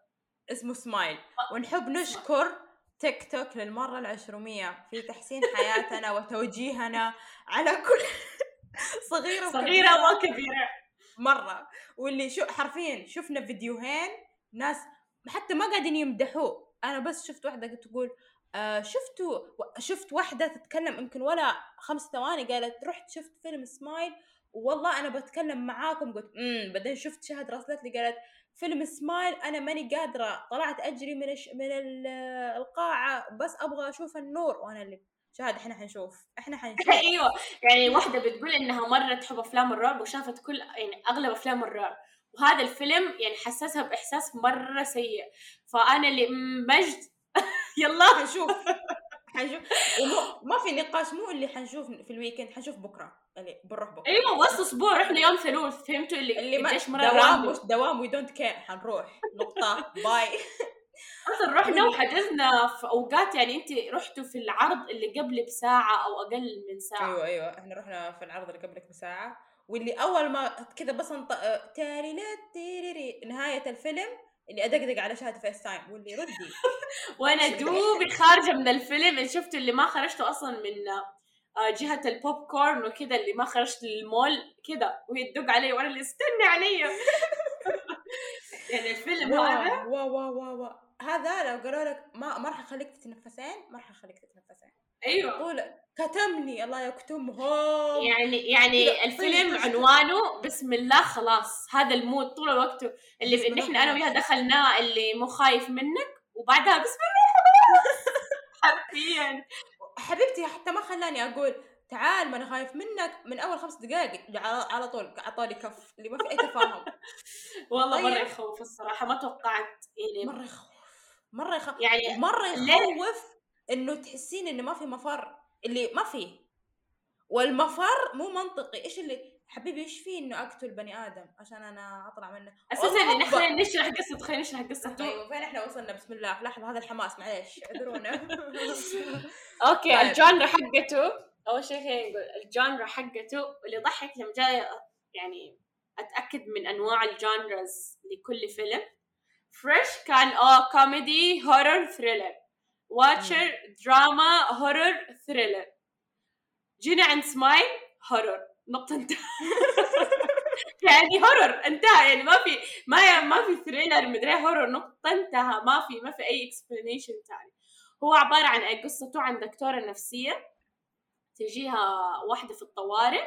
اسمه سمايل ونحب نشكر تيك توك للمرة العشرمية في تحسين حياتنا وتوجيهنا على كل صغيرة وكبيرة. صغيرة وكبيرة. مرة. واللي شو حرفيا شفنا فيديوهين ناس حتى ما قاعدين يمدحوه. أنا بس شفت واحدة تقول آه شفتوا؟ شفت واحدة تتكلم يمكن ولا خمس ثواني قالت رحت شفت فيلم سمايل والله أنا بتكلم معاكم. قلت امم بعدين شفت شهد راسلت لي قالت فيلم سمايل أنا ماني قادرة طلعت أجري من. من ال- القاعة بس أبغى أشوف النور. وأنا اللي شاهد إحنا حنشوف؟ إحنا حنشوف. أيوه. يعني واحدة بتقول إنها مره تحب أفلام الرعب وشافت كل يعني أغلب أفلام الرعب. وهذا الفيلم يعني حسسها بإحساس مرة سيء. فأنا اللي "مم، مجد يلا. حنشوف. حنشوف. ومو ما في نقاش مو اللي حنشوف في ال weekend حنشوف بكرة. اللي بنروح بكرة. أيوه بس أسبوع. رحنا يوم ثلوث فهمتوا اللي اللي ما دوام. مش دوام we don't care حنروح. نقطة. bye أصلا رحنا وحجزنا في أوقات يعني أنت رحتوا في العرض اللي قبل بساعة أو أقل من ساعة. أيوه أيوه. إحنا رحنا في العرض اللي قبلك بساعة واللي أول ما كذا بس انط... تاري لا تيريري نهاية الفيلم اللي أدقدق على شهاده فيس تايم واللي ردي. وأنا دوبي خارجة من الفيلم اللي شفته اللي ما خرجته أصلا من آه، جهة البوب كورن وكذا اللي ما خرجت للمول كذا وهي تدق علي وأنا اللي استني علي. يعني الفيلم هذا. واو واو واو. هذا لو قالوا لك ما ما راح اخليك تتنفسين ما راح اخليك تتنفسين. أيوه. طول كتمني الله يكتمهم. يعني يعني كذا الفيلم طيب. عنوانه بسم الله خلاص هذا المود طول الوقت اللي الله نحن أنا وياها. دخلناه اللي مو خايف منك وبعدها بسم الله حرفيا. حبيبتي حتى ما خلاني أقول تعال ما أنا خايف منك من أول خمس دقائق على على طول اعطاني كف اللي ما في أي تفاهم. والله طيب. مره يخوف الصراحة ما توقعت. يعني مرة يخوف. مرة يخوف يعني مرة؟ يخوف إنه تحسين إنه ما في مفر اللي ما في. والمفر مو منطقي. إيش اللي حبيبي إيش في إنه أقتل بني آدم عشان أنا أطلع منه؟ أساسا. إن خلينا نشرح قصة خلينا نشرح قصته أيوه فين إحنا وصلنا؟ بسم الله. لحظة هذا الحماس معليش. اعذرونا. okay طيب. ال genre حقته أول شيء خلينا نقول ال genre حقته واللي يضحك لما جاي يعني أتأكد من أنواع ال genres لكل فيلم. Fresh كان آه comedy horror thriller Watcher drama horror thriller جينا عند سمايل هورر نقطة انتهى. يعني horror انتهى. يعني ما في ما ما في thriller مدري horror نقطة انتهى. ما في ما في أي explanation ثاني هو عبارة عن أي قصته عن دكتورة نفسية. تجيها واحدة في الطوارئ.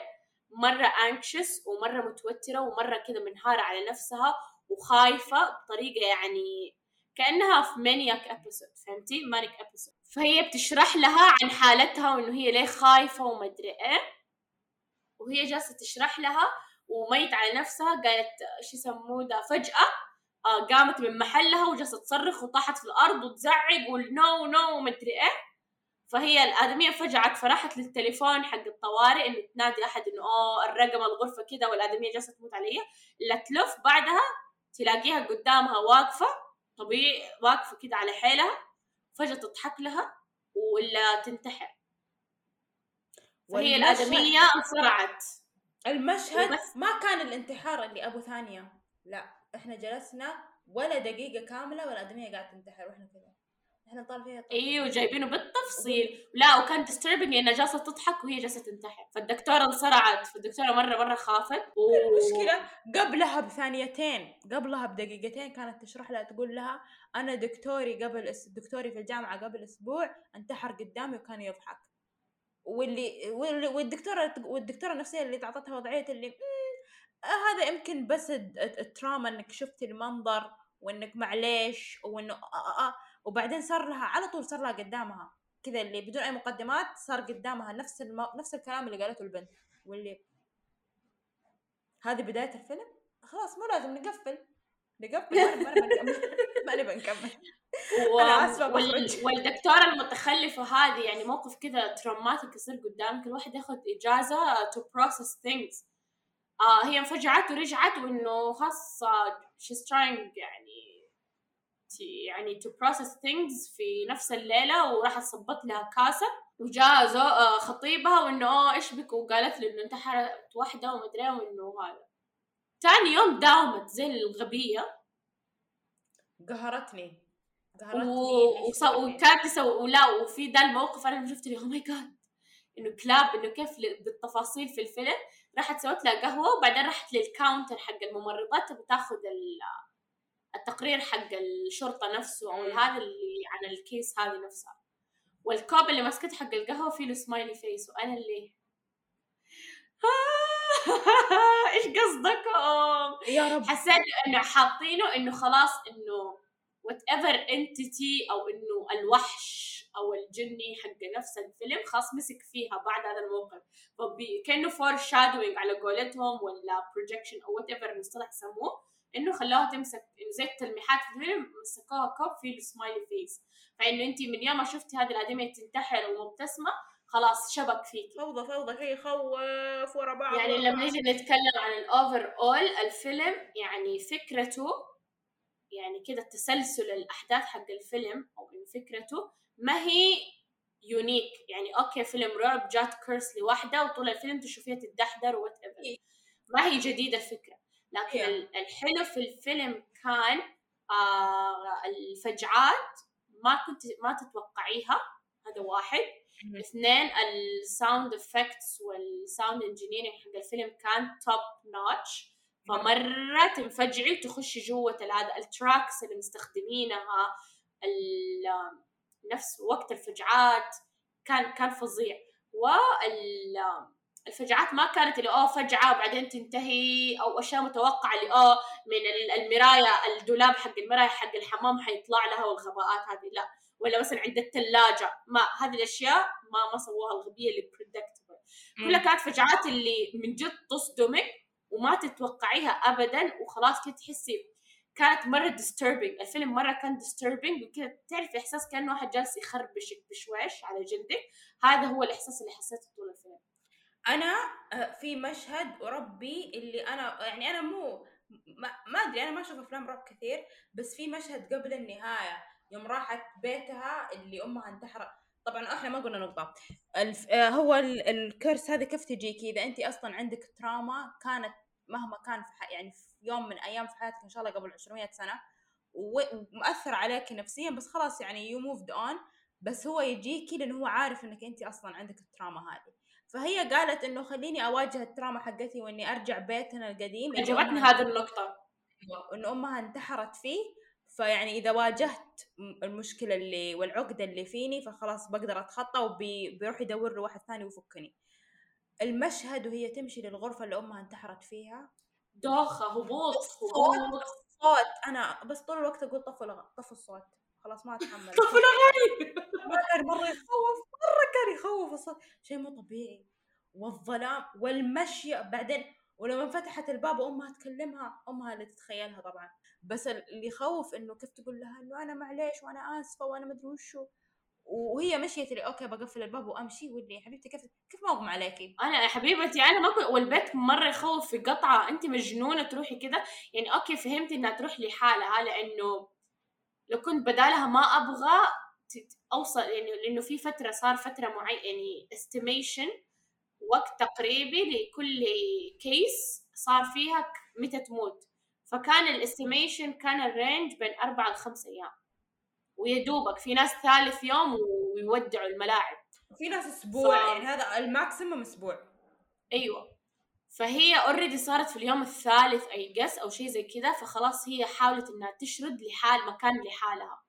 مرة anxious ومرة متوترة ومرة كذا منهارة على نفسها وخايفة بطريقة يعني كأنها في maniac episode فهمتي؟ manic episode فهي بتشرح لها عن حالتها وإنه هي ليه خايفة ومدري إيه. وهي جالسة تشرح لها وميت على نفسها قالت إيش يسموه ده فجأة آه قامت من محلها وجالسة تصرخ وطاحت في الأرض وتزعق وال no no ومدري إيه. فهي الآدمية فجعت فراحت للتليفون حق الطوارئ إنه تنادي أحد إنه أوه الرقم الغرفة كذا والآدمية جالسة تموت علي لا تلف بعدها تلاقيها قدامها واقفة طبيعي واقفة كذا على حيلها فجأة تضحك لها ولا تنتحر. والمشهد- الآدمية انصرعت. المشهد وبس. ما كان الانتحار اللي أبو ثانية. لا إحنا جلسنا ولا دقيقة كاملة والادميه قاعدة تنتحر وإحنا كذا. إحنا نطالع فيها. أيوه جايبينه بالتفصيل. لا وكان disturbing انها جالسه تضحك وهي جالسه تنتحر. فالدكتورة انصرعت. فالدكتورة مره مرة خافت. و... المشكلة قبلها بثانيتين. قبلها بدقيقتين كانت تشرح لها تقول لها أنا دكتوري قبل أس... دكتوري في الجامعة قبل أسبوع انتحر قدامي وكان يضحك. واللي, والدكتورة والدكتورة النفسية اللي تعطتها وضعية اللي "مم، آه هذا يمكن بس التراما إنك شفتي المنظر وإنك معليش وإنه آه آه آه وبعدين صار لها على طول صار لها قدامها. كذا اللي بدون أي مقدمات صار قدامها نفس الم... نفس الكلام اللي قالته البنت واللي هذه بداية الفيلم؟ خلاص مو لازم نقفل. نقفل ما نبغى نكمل. و... وال... بخرج. والدكتورة المتخلفة هذه يعني موقف كذا تروماتيك يصير قدامك الواحد ياخذ إجازة to process things. آه هي انفجعت ورجعت وإنه خلاص آه، she's trying يعني يعني to process things في نفس الليلة وراحت صبت لها كاسة وجاء. آه، خطيبها وإنه آه إيش بك؟ وقالت له إنه انتحرت واحدة ومدري وإنه هذا. تاني يوم داومت زي الغبية. قهرتني. و... وص... وكانت تسوي ولا وفي ذا الموقف أنا شفت لي oh my god إنه كلاب إنه كيف بالتفاصيل في الفيلم. راحت سوت لها قهوة وبعدين راحت للكاونتر حق الممرضات بتاخذ التقرير حق الشرطة نفسه أو هذا اللي عن الكيس هذه نفسها. والكوب اللي مسكت حق القهوة فيه له smiley face وأنا اللي إيش قصدكم؟ يا رب. حسيت إنه حاطينه إنه خلاص إنه whatever entity أو إنه الوحش أو الجني حق نفس الفيلم خلاص مسك فيها بعد هذا الموقف. كأنه foreshadowing على قولتهم ولا projection أو whatever المصطلح يسموه انه خلاها تمسك زي التلميحات في الفيلم مسكوها كوب في ال smiley face فإنه انت من يوم ما شفتي هذه الادميه تنتحر ومبتسمة خلاص شبك فيك فوضى فوضى كي يخوف ورا بعض. يعني لما نيجي نتكلم عن ال overall الفيلم يعني فكرته يعني كده تسلسل الأحداث حق الفيلم أو فكرته ما هي unique يعني okay فيلم رعب جات curse لوحدة وطول الفيلم تشوفيها تدحدر whatever ما هي جديدة الفكرة. لكن yeah. الحلو في الفيلم كان آه الفجعات ما كنت ما تتوقعيها هذا واحد mm-hmm. اثنين ال sound effects وال sound engineering حق الفيلم كان top notch فمرة تنفجعي وتخشي جوة هذا ال tracks اللي مستخدمينها نفس وقت الفجعات كان كان فظيع والفجعات ما كانت اللي oh فجعة وبعدين تنتهي أو أشياء متوقعة اللي oh من المرايه الدولاب حق المرايه حق الحمام حيطلع لها والغباءات هذه. لا ولا مثلا عند الثلاجه ما هذه الأشياء ما ما سووها الغبية اللي predictable كلها كانت فجعات اللي من جد تصدمك وما تتوقعيها ابدا وخلاص كده تحسي كانت مرة disturbing الفيلم مرة كان disturbing وكذا تعرف إحساس كأنه واحد جالس يخربشك بشويش على جلدك. هذا هو الإحساس اللي حسيته طول الفيلم. أنا آه، في مشهد وربي اللي أنا يعني أنا مو ما, أدري أنا ما أشوف أفلام رعب كثير بس في مشهد قبل النهاية يوم راحت بيتها اللي أمها انتحرت. طبعا إحنا ما قلنا نقطة. الف... آه، هو ال curse هذا كيف تجيك إذا انت أصلا عندك trauma كانت مهما كان في يعني في يوم من أيام في حياتك إن شاء الله قبل 200 سنة ومؤثر عليك نفسيا بس خلاص يعني you moved on بس هو يجيكي لأنه هو عارف إنك انت أصلا عندك التراما هذه. فهي قالت إنه خليني أواجه التراما حقتي وإني أرجع بيتنا القديم عجبتني هذه النقطة. إنه أمها انتحرت فيه فيعني إذا واجهت المشكلة اللي والعقدة اللي فيني فخلاص بقدر أتخطى وبيروح يدور له واحد ثاني ويفكني. المشهد وهي تمشي للغرفة اللي أمها انتحرت فيها. دوخة هبوط هبوط. صوت. أنا بس طول الوقت أقول طفوا طفوا الصوت. خلاص ما أتحمل. طفوا الاغاني كان مرة يخوف مرة كان يخوف الصوت شيء مو طبيعي. والظلام والمشي بعدين ولما فتحت الباب وامها تكلمها أمها اللي تتخيلها طبعا. بس اللي يخوف إنه كيف تقول لها إنه أنا معليش وأنا آسفة وأنا مدري وشو. وهي مشيت اللي أوكي بقفل الباب وأمشي واللي حبيبتي كيف كيف ما اغمى عليكي؟ أنا يا حبيبتي أنا ما كنت والبيت مرة يخوف في قطعة. انت مجنونة تروحي كده؟ يعني okay فهمت إنها تروح لحالها لأنه لو كنت بدالها ما أبغى أوصل يعني لأنه في فترة صار فترة معينه يعني estimation وقت تقريبي لكل case صار فيها متى تموت. فكان ال estimation كان ال range بين أربعة لخمسة أيام. ويا دوبك في ناس ثالث يوم ويودعوا الملاعب. في ناس أسبوع ف... يعني هذا ال maximum أسبوع. أيوه. فهي already صارت في اليوم الثالث I guess أو شيء زي كذا فخلاص هي حاولت إنها تشرد لحال مكان لحالها.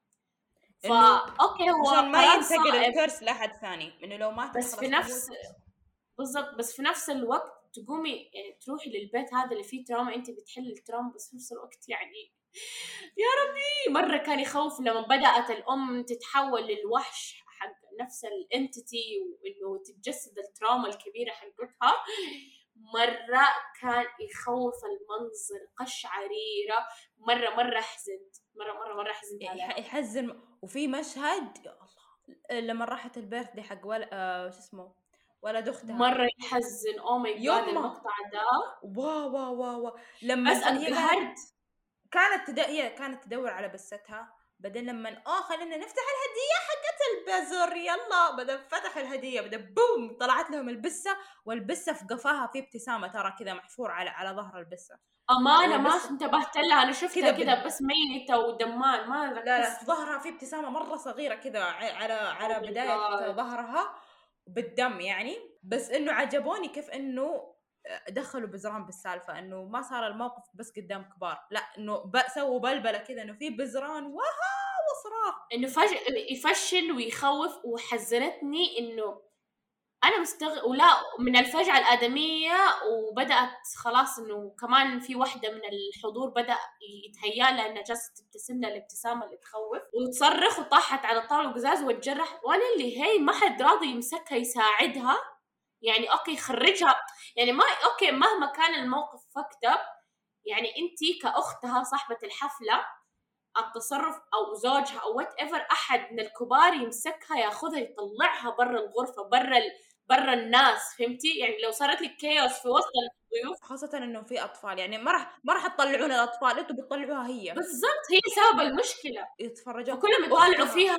فا okay هو عشان ما ينتقل ال curse لأحد ثاني إنه لو مات بس في نفس بالضبط بس في نفس الوقت تقومي يعني تروحي للبيت هذا اللي فيه trauma انت بتحلي ال trauma بس في نفس الوقت يعني يا ربي! مرة كان يخوف لما بدأت الأم تتحول للوحش حق نفس ال entity وإنه تتجسد ال trauma الكبيرة حقتها. مرة كان يخوف المنظر قشعريرة مرة مرة حزنت. مرة مرة مرة حزنت يحزن. وفي مشهد يا الله لما راحت ال birthday حق ولا آه شو اسمه؟ ولد أختها. مرة يحزن. oh my god المقطع ده. wow wow wow لما بس انقهرت كانت تد... هي كانت تدور على بستها. بعدين لما آه خلينا نفتح الهدية حقت البزر يلا. بدا فتح الهدية بدا بوم طلعت لهم البسة والبسة في قفاها في ابتسامة ترى كذا محفور على على ظهر البسة. أمانة ما انتبهت لها. أنا شفتها كذا بس ميته ودمان. ما لا لا في ظهرها في ابتسامة مرة صغيرة كذا على على Oh بداية. ظهرها بالدم يعني. بس إنه عجبوني كيف إنه دخلوا بزران بالسالفة إنه ما صار الموقف بس قدام كبار لا إنه سووا بلبلة كذا إنه في بزران وها وصراخ. إنه فجأة يفشل ويخوف وحزنتني إنه أنا مستغ ولا من الفجعة الآدمية وبدأت خلاص إنه كمان في واحدة من الحضور بدأ يتهيأ لها إنها جالسة تبتسم لها الابتسامة اللي تخوف. وتصرخ وطاحت على الطاولة وقزاز وتجرح. وأنا اللي هي ما حد راضي يمسكها يساعدها. يعني okay يخرجها يعني ما okay مهما كان الموقف فكتب يعني أنت كأختها صاحبة الحفلة التصرف أو زوجها أو whatever أحد من الكبار يمسكها ياخذها يطلعها برا الغرفة برا ال... برا الناس فهمتي؟ يعني لو صارت لك chaos في وسط الضيوف. خاصة إنه في أطفال يعني ما راح ما راح تطلعون الاطفال أنتوا بتطلعوها هي. بالضبط هي سبب المشكلة. يتفرجوا فكلهم يطالعوا. فيها.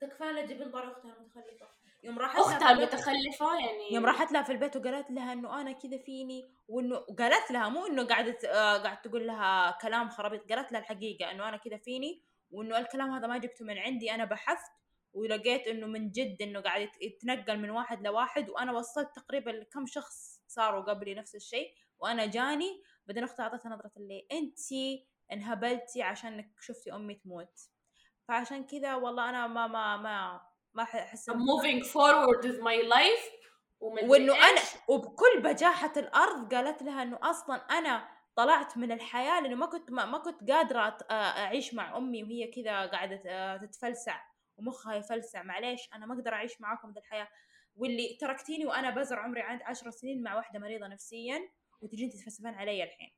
تكفى لا تجيبين طالع اختها المتخلفة. يوم راحت أختها المتخلفة يعني. يوم راحت لها في البيت وقالت لها إنه أنا كذا فيني وإنه قالت لها مو إنه قعدت آه قاعد تقول لها كلام خرابيط قالت لها الحقيقة إنه أنا كذا فيني وإنه الكلام هذا ما جبته من عندي أنا بحثت ولقيت إنه من جد إنه قاعد يت- يتنقل من واحد لواحد وأنا وصلت تقريبا لكم شخص صاروا قبلي نفس الشيء وأنا جاني بعدين أختي أعطتها نظرة اللي انت انهبلتي عشانك شفتي أمي تموت. فعشان كذا والله أنا ما ما ما ما أحس moving forward with my life. ومدري وإنه أنا. وبكل بجاحة الأرض قالت لها إنه أصلا أنا طلعت من الحياة لأنه ما كنت ما, ما كنت قادرة أعيش مع أمي وهي كذا قاعدة تتفلسع. ومخها يفلسع. معليش أنا ما أقدر أعيش معاكم ذا الحياة. واللي تركتيني وأنا بزر عمري عند عشر سنين مع واحدة مريضة نفسيا وتجين تتفلسفين علي الحين.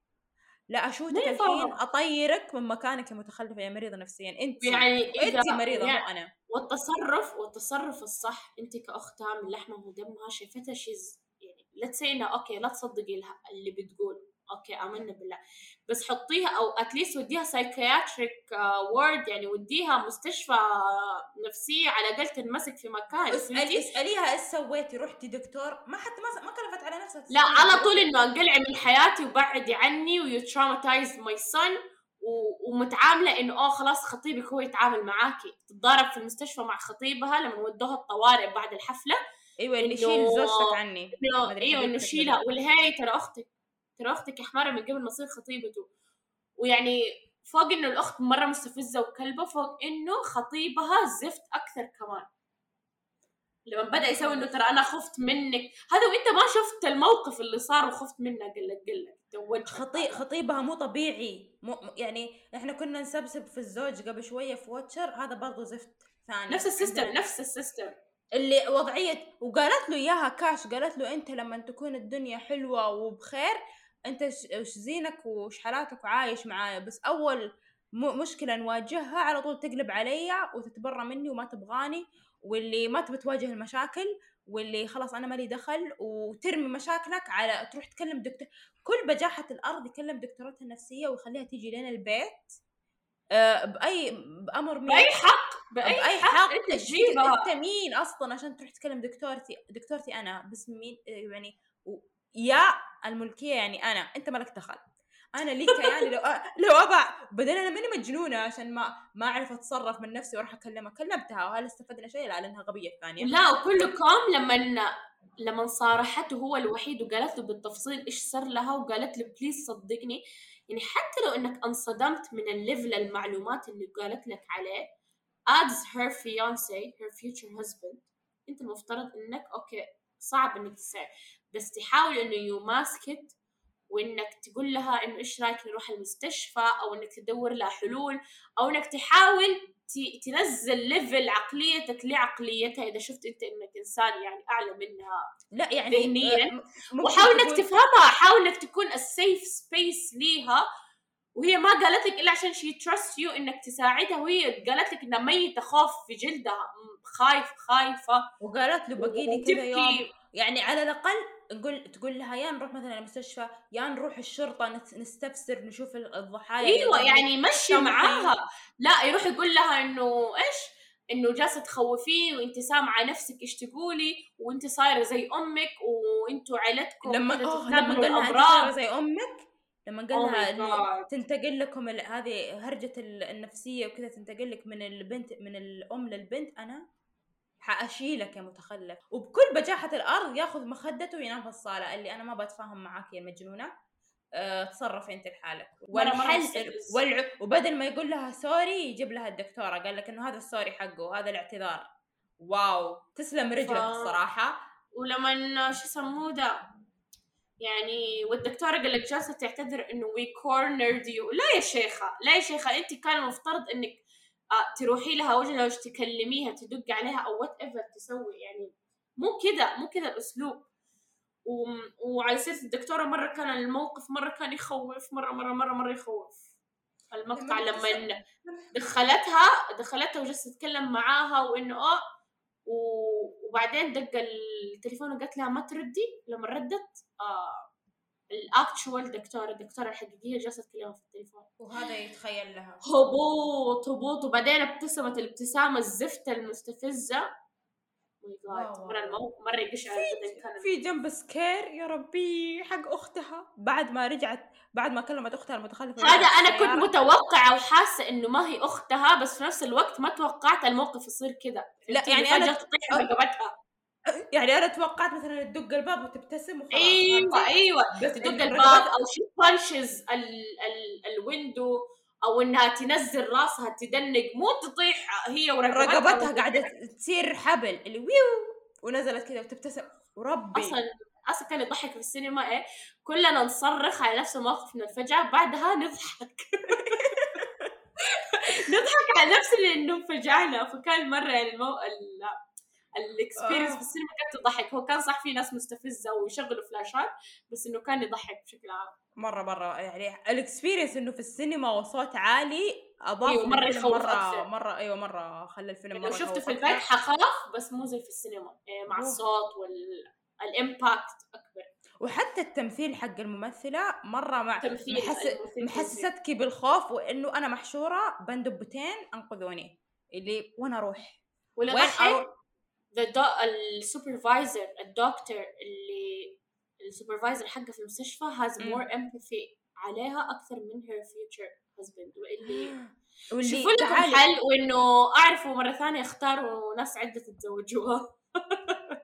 لا اشوتك الحين؟ أطيرك من مكانك يا متخلفه يا مريضة نفسيا. انت يعني انت مريضة يعني مو أنا. والتصرف والتصرف الصح انت كاختها من لحمها ودمها شايفتها she's يعني لا تسي انها okay لا تصدقي اللي بتقول. okay امنا بالله. بس حطيها أو at least وديها psychiatric ward يعني وديها مستشفى نفسية على الأقل تنمسك في مكان فهمتي؟ اسأليها إيش سويتي رحتي دكتور؟ ما حتى ما ما كلفت على نفسها لا على. طول إنه انقلعي من حياتي وبعدي عني و you traumatized my son ومتعاملة إنه آه خلاص خطيبك هو يتعامل معاكي. تتضارب في المستشفى مع خطيبها لما ودوها الطوارئ بعد الحفلة إيوه اللي شيل زوجتك عني. إيوه إنه شيلها والهي ترى أختك ترى أختك يا حمارة من قبل ما تصير خطيبته. ويعني فوق إنه الأخت مرة مستفزة وكلبة فوق إنه خطيبها زفت أكثر كمان. لما بدأ يسوي إنه ترى أنا خفت منك. هذا وإنت ما شفت الموقف اللي صار وخفت منه قال لك قال لك. توجه خطي خطيبها مو طبيعي. مو يعني إحنا كنا نسبسب في الزوج قبل شوية في Watcher هذا برضو زفت ثاني. نفس ال system نفس ال system. اللي وضعية وقالت له إياها كاش قالت له أنت لما تكون الدنيا حلوة وبخير أنت وش زينك وش حالاتك وعايش معايا بس أول مشكلة نواجهها على طول تقلب علي وتتبرى مني وما تبغاني واللي ما تبي تواجه المشاكل واللي خلاص أنا مالي دخل وترمي مشاكلك على تروح تكلم دكتور كل بجاحة الأرض يكلم دكتورتها النفسية ويخليها تيجي لنا البيت آه بأي بأمر مين بأي حق بأي, بأي حق, حق أنت تجيبها. أنت مين أصلا عشان تروح تكلم دكتورتي دكتورتي أنا؟ باسم مين؟ يعني يا الملكية يعني أنا أنت مالك دخل أنا لي كياني لو لو ابع بعدين أنا ماني مجنونة عشان ما ما أعرف أتصرف من نفسي وأروح أكلمها. كلمتها وهل استفدنا شيء؟ لا لأنها غبية الثانية. لا وكلكم لما لما صارحته هو الوحيد وقالت له بالتفصيل إيش صار لها وقالت له بليز صدقني. يعني حتى لو إنك انصدمت من ال level المعلومات اللي قالت لك عليه as her fiance her future husband أنت المفترض إنك okay صعب إنك تساعد. بس تحاول إنه you mask it وإنك تقول لها إنه إيش رأيك نروح المستشفى أو إنك تدور لها حلول أو إنك تحاول تنزل level عقليتك لعقليتها إذا شفت أنت إنك إنسان يعني أعلى منها لا يعني ذهنياً. وحاول إنك تفهمها حاول إنك تكون ال safe space ليها وهي ما قالت لك إلا عشان she trust you إنك تساعدها وهي قالت لك إنها ميتة خوف في جلدها. خايف خايفة وقالت له بقي لي كذا يوم. يعني على الأقل نقول تقول لها يا نروح مثلا المستشفى يا نروح الشرطة نس- نستفسر نشوف الضحايا أيوه. يعني مشي. معاها لا يروح يقول لها إنه إيش إنه جالسة تخوفيه وأنت سامعة نفسك إيش تقولي وأنت صايرة زي أمك وأنتوا عيلتكم لما آه لما قال لها زي أمك لما قال Oh لها. تنتقل لكم هذه هرجة ال- النفسية وكذا تنتقل لك من البنت من الأم للبنت أنا حأشيلك يا متخلف. وبكل بجاحة الأرض ياخذ مخدته وينام في الصالة. اللي أنا ما بتفاهم معاك يا مجنونة أه تصرفي أنت لحالك. والحل. والع... وبدل ما يقول لها سوري يجيب لها الدكتورة. قال لك إنه هذا السوري حقه وهذا الاعتذار. واو. تسلم رجلك ف- الصراحة. ولما شو يسموه ده؟ يعني والدكتورة قال لك جالسة تعتذر إنه we cornered you لا يا شيخة لا يا شيخة أنت كان المفترض إنك آه تروحي لها وجه لوجه تكلميها تدق عليها أو whatever تسوي يعني مو كذا مو كذا الأسلوب. و- وعلى سيرة الدكتورة مرة كان الموقف مرة كان يخوف مرة مرة مرة مرة يخوف. المقطع لما دخلتها دخلتها وجلست تتكلم معاها وإنه آه وبعدين دق التليفون وقالت لها ما تردي لما ردت آه ال actual دكتورة الدكتورة الحقيقية جالسه تكلمها في التليفون. وهذا يتخيل لها. هبوط هبوط. وبعدين ابتسمت الابتسامة الزفته المستفزة. جاد مرة المو... مرة يقشعر في jump scare يا ربي حق أختها. بعد ما رجعت بعد ما كلمت أختها المتخلفة هذا أنا كنت. متوقعة وحاسة إنه ما هي أختها بس في نفس الوقت ما توقعت الموقف يصير كذا. لا،؟ يعني فجأة أنا- تطيح يعني أنا توقعت مثلا تدق الباب وتبتسم وخلاص أيوه؟ أيوه. بس تدق ال- الباب أو she punches ال ال ال window أو إنها تنزل راسها تدنق مو تطيح هي ورقبتها رقبتها قاعدة تصير حبل اللي ويو ونزلت كذا وتبتسم. وربي. أصلا أصلا كان يضحك في السينما إيه؟ كلنا نصرخ على نفس الموقف من الفجعة بعدها نضحك. نضحك على نفس اللي إنه فجعنا. فكان مرة يعني المو... ال... ال experience آه. في السينما كانت تضحك هو كان صح في ناس مستفزة ويشغلوا فلاشات بس إنه كان يضحك بشكل عام مرة مرة يعني ال experience إنه في السينما وصوت عالي أضاف أيوة، مرة مرة أكثر. مرة أيوه مرة خلى الفيلم لو مرة شفته يخوف في. البيت حخاف بس مو زي في السينما إيه، مع أوه. الصوت وال impact أكبر وحتى التمثيل حق الممثلة مرة مع محس... الممثل محسستك بالخوف وإنه أنا محشورة بين دبتين أنقذوني اللي وين أروح؟ ولا وين أروح؟ ال supervisor الدكتور اللي ال supervisor حقه في المستشفى has more empathy عليها أكثر من her future husband. واللي واللي شوفوا لكم تعالي. حل وإنه أعرفوا مرة ثانية اختاروا ناس عدة تتزوجوها.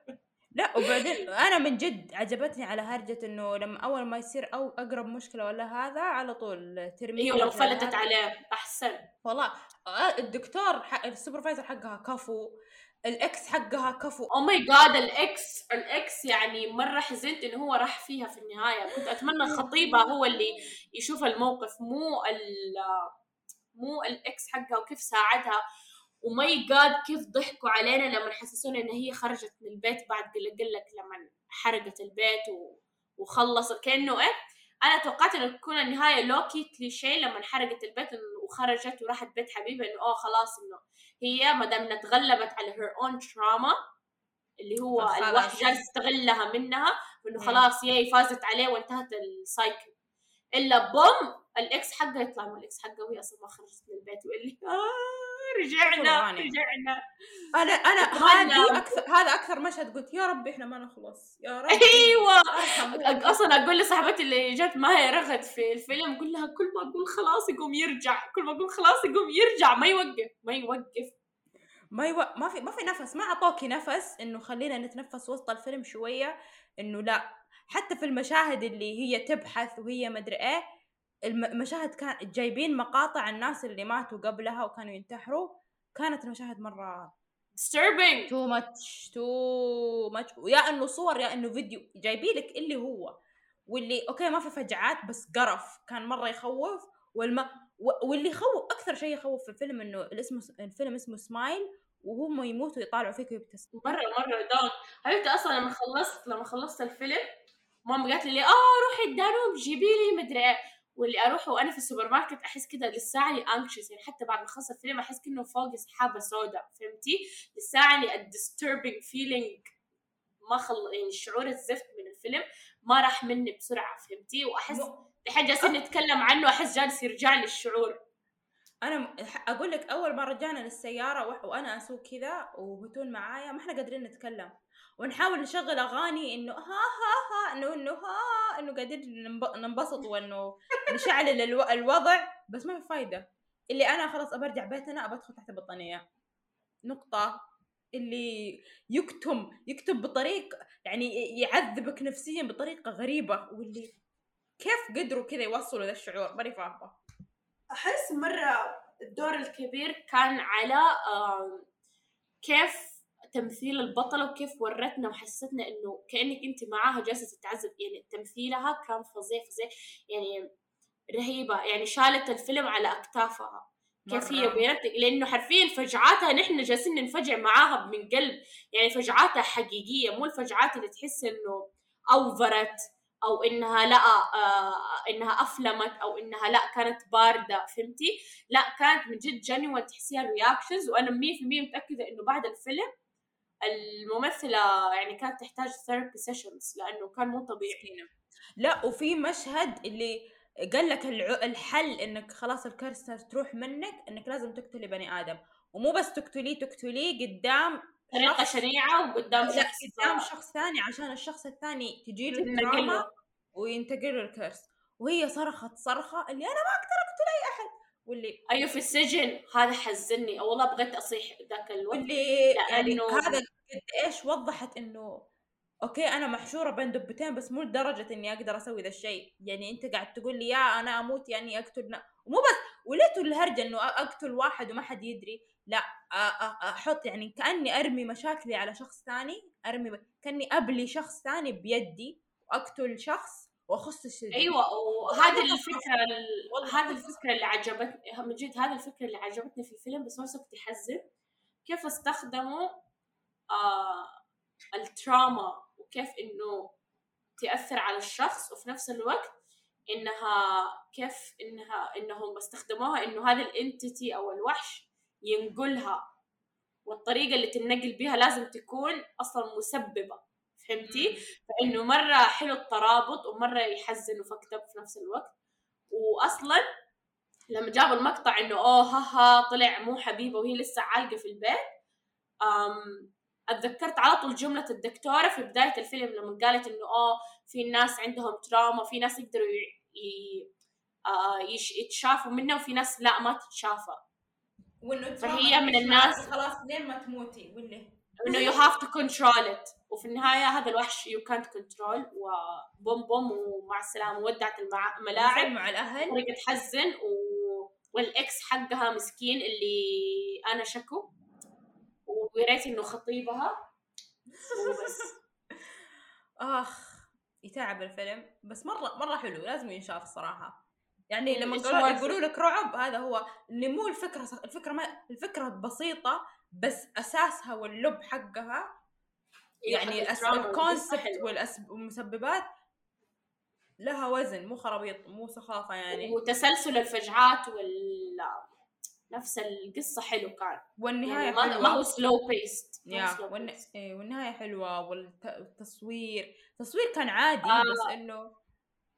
لا وبعدين أنا من جد عجبتني على هرجة إنه لما أول ما يصير أو أقرب مشكلة ولا هذا على طول ترمي أيوه لو فلتت عليه أحسن. والله آه، الدكتور حق ال supervisor حقها كفو. ال ex حقها كفو. oh my god ال ex ال ex يعني مرة حزنت إنه هو راح فيها في النهاية. كنت أتمنى خطيبها هو اللي يشوف الموقف مو ال مو ال ex حقها وكيف ساعدها. و my god كيف ضحكوا علينا لما حسسونا إن هي خرجت من البيت بعد قال لك لما حرقت البيت و... وخلصت كأنه إيه أنا توقعت إنه تكون النهاية lowkey cliché لما حرقت البيت وخرجت وراحت بيت حبيبها إنه آه خلاص إنه هي ما دام إنها تغلبت على her own trauma اللي هو. الواحد جالس يستغلها منها وإنه مم. خلاص هي فازت عليه وانتهت ال cycle إلا boom ال ex حقها يطلع من ال ex حقها وهي أصلا ما خرجت من البيت ويقول لي آه رجعنا. رجعنا. أنا أنا. هذه أكثر هذا أكثر مشهد قلت يا ربي إحنا ما نخلص يا ربي. أيوه. أصلا أقول لصاحبتي اللي جت معي رغد في الفيلم أقول لها كل ما أقول خلاص يقوم يرجع كل ما أقول خلاص يقوم يرجع ما يوقف ما يوقف. ما يو... ما في ما في نفس ما أعطوكي نفس إنه خلينا نتنفس وسط الفيلم شوية إنه لا. حتى في المشاهد اللي هي تبحث وهي مدري إيه المشاهد كان جايبين مقاطع الناس اللي ماتوا قبلها وكانوا ينتحروا كانت المشاهد مرة disturbing. too much too much يا إنه صور يا إنه فيديو. جايبين لك اللي هو. واللي أوكي ما في فجعات بس قرف. كان مرة يخوف والم... و- واللي يخوف أكثر شيء يخوف في الفيلم إنه الاسم الفيلم اسمه سمايل وهم يموتوا يطالعوا فيك ويبتسموا. مرة مرة down. حبيبتي أصلا لما خلصت لما خلصت الفيلم ماما قالت لي آه روحي الدانوب جيبي لي مدري إيه. واللي أروح وأنا في السوبر ماركت أحس كده لساني anxious يعني حتى بعد ما خلص الفيلم أحس كأنه فوقي سحابه سوداء فهمتي؟ لساني ال disturbing feeling ما خل يعني الشعور الزفت من الفيلم ما راح مني بسرعة فهمتي وأحس الحين جالسين نتكلم عنه أحس جالس يرجع لي الشعور أنا أقول لك أول ما رجعنا للسيارة وأنا أسوق كذا وبتون معايا ما إحنا قادرين نتكلم. ونحاول نشغل أغاني إنه ها ها ها إنه إنه ها إنه قاعدين ننب- ننبسط وإنه نشعل الو- الوضع. بس ما في فايدة. اللي أنا خلاص ابرجع بيتنا ابدخل تحت البطانية. نقطة. اللي يكتم يكتب بطريقه يعني يعذبك نفسيا بطريقة غريبة. واللي كيف قدروا كذا يوصلوا ذا الشعور؟ ماني فاهمة. أحس مرة الدور الكبير كان على كيف تمثيل البطلة وكيف ورتنا وحسستنا إنه كأنك أنت معاها جالسة تتعذب. يعني تمثيلها كان فظيع فظيع يعني رهيبة. يعني شالت الفيلم على أكتافها. كيف هي مرة. بينتك لأنه حرفيا فجعاتها نحن جالسين ننفجع معاها من قلب. يعني فجعاتها حقيقية مو الفجعات اللي تحس إنه أوفرت أو إنها لا آه إنها أفلمت أو إنها لا كانت باردة فهمتي؟ لا كانت من جد genuine تحسيها ال reactions وأنا 100% متأكدة إنه بعد الفيلم الممثلة يعني كانت تحتاج therapy sessions لأنه كان مو طبيعي. لا وفي مشهد اللي قال لك الحل إنك خلاص الكرسة تروح منك إنك لازم تقتلي بني آدم. ومو بس تقتليه تقتليه قدام طريقه شنيعه وقدام لا شخص قدام شخص ثاني عشان الشخص الثاني تجي له له. وينتقل له الكرس. وهي صرخت صرخة اللي أنا ما أقدر أقتل أي أحد. واللي أيوه في السجن. هذا حزني. أو والله بغيت أصيح ذاك الوقت. واللي يعني لأنه- هذا قد إيش وضحت إنه أوكي أنا محشورة بين دبتين بس مو لدرجة إني أقدر أسوي ذا الشيء. يعني أنت قاعد تقول لي يا أنا أموت يعني أقتل. ومو بس وليتوا الهرجه إنه أقتل واحد وما حد يدري. لا أحط يعني كأني أرمي مشاكلي على شخص ثاني أرمي ب... كأني أبلي شخص ثاني بيدي وأقتل شخص وأخص السجن أيوه وهذه الفكرة هذه الفكرة اللي عجبتني من جد هذه الفكرة اللي عجبتني في الفيلم بس نفس الوقت يحزن كيف استخدموا آه التراما وكيف إنه تأثر على الشخص وفي نفس الوقت إنها كيف إنها إنهم استخدموها إنه هذا الانتيتي أو الوحش ينقلها. والطريقة اللي تنقل بها لازم تكون أصلا مسببة فهمتي؟ فإنه مرة حلو الترابط ومرة يحزن وفكت أب في نفس الوقت. واصلا لما جابوا المقطع إنه أوه ها ها طلع مو حبيبة وهي لسه عالقة في البيت أم اتذكرت على طول جملة الدكتورة في بداية الفيلم لما قالت إنه اوه في ناس عندهم تراما في ناس يقدروا. آه يش... يتشافوا منها وفي ناس لا ما تتشافى. وإنه فهي من الناس- خلاص لين ما تموتي واللي إنه you have to control it. وفي النهاية هذا الوحش you can't control وبوم بوم ومع السلامة ودعت الملاعب مع الأهل. طريقة تحزن و... وال ex حقها مسكين اللي أنا شكو. ووريت إنه خطيبها. وبس. آخ يتعب الفيلم. بس مرة مرة حلو لازم ينشاف الصراحة. يعني لما إيش يقولوا لك رعب هذا هو اللي مو الفكرة الفكرة ما الفكرة بسيطة بس أساسها واللب حقها يعني حق التراما ال concept والمسببات لها وزن مو خرابيط مو سخافة يعني. وتسلسل الفجعات وال نفس القصة حلو كان والنهاية يعني ما, حلوة ما هو slow paced. إيه والنهاية حلوة والتصوير التصوير كان عادي آه. بس إنه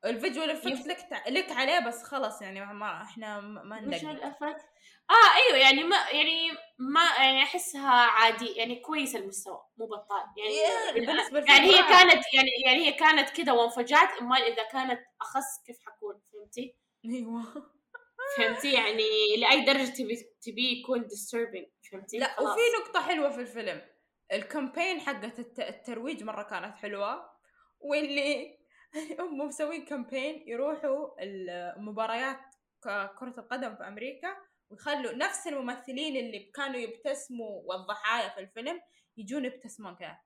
ال visual effect لك تع- لك عليه بس خلاص يعني ما إحنا ما وش ندقق ال effect؟ آه أيوه يعني ما يعني ما يعني أحسها عادي يعني كويس المستوى مو بطال يعني Yeah، بالنسبة يعني هي كانت يعني يعني هي كانت كذا وانفجعت امال إذا كانت اخس كيف حكون فهمتي؟ أيوه فهمتي؟ يعني لأي درجة تبي تبي يكون disturbing فهمتي؟ لا خلاص. وفي نقطة حلوة في الفيلم. ال campaign حقت الت- الترويج مرة كانت حلوة واللي هم مسوين campaign يروحوا المباريات كرة القدم في أمريكا ويخلوا نفس الممثلين اللي كانوا يبتسموا والضحايا في الفيلم يجون يبتسمون كذا.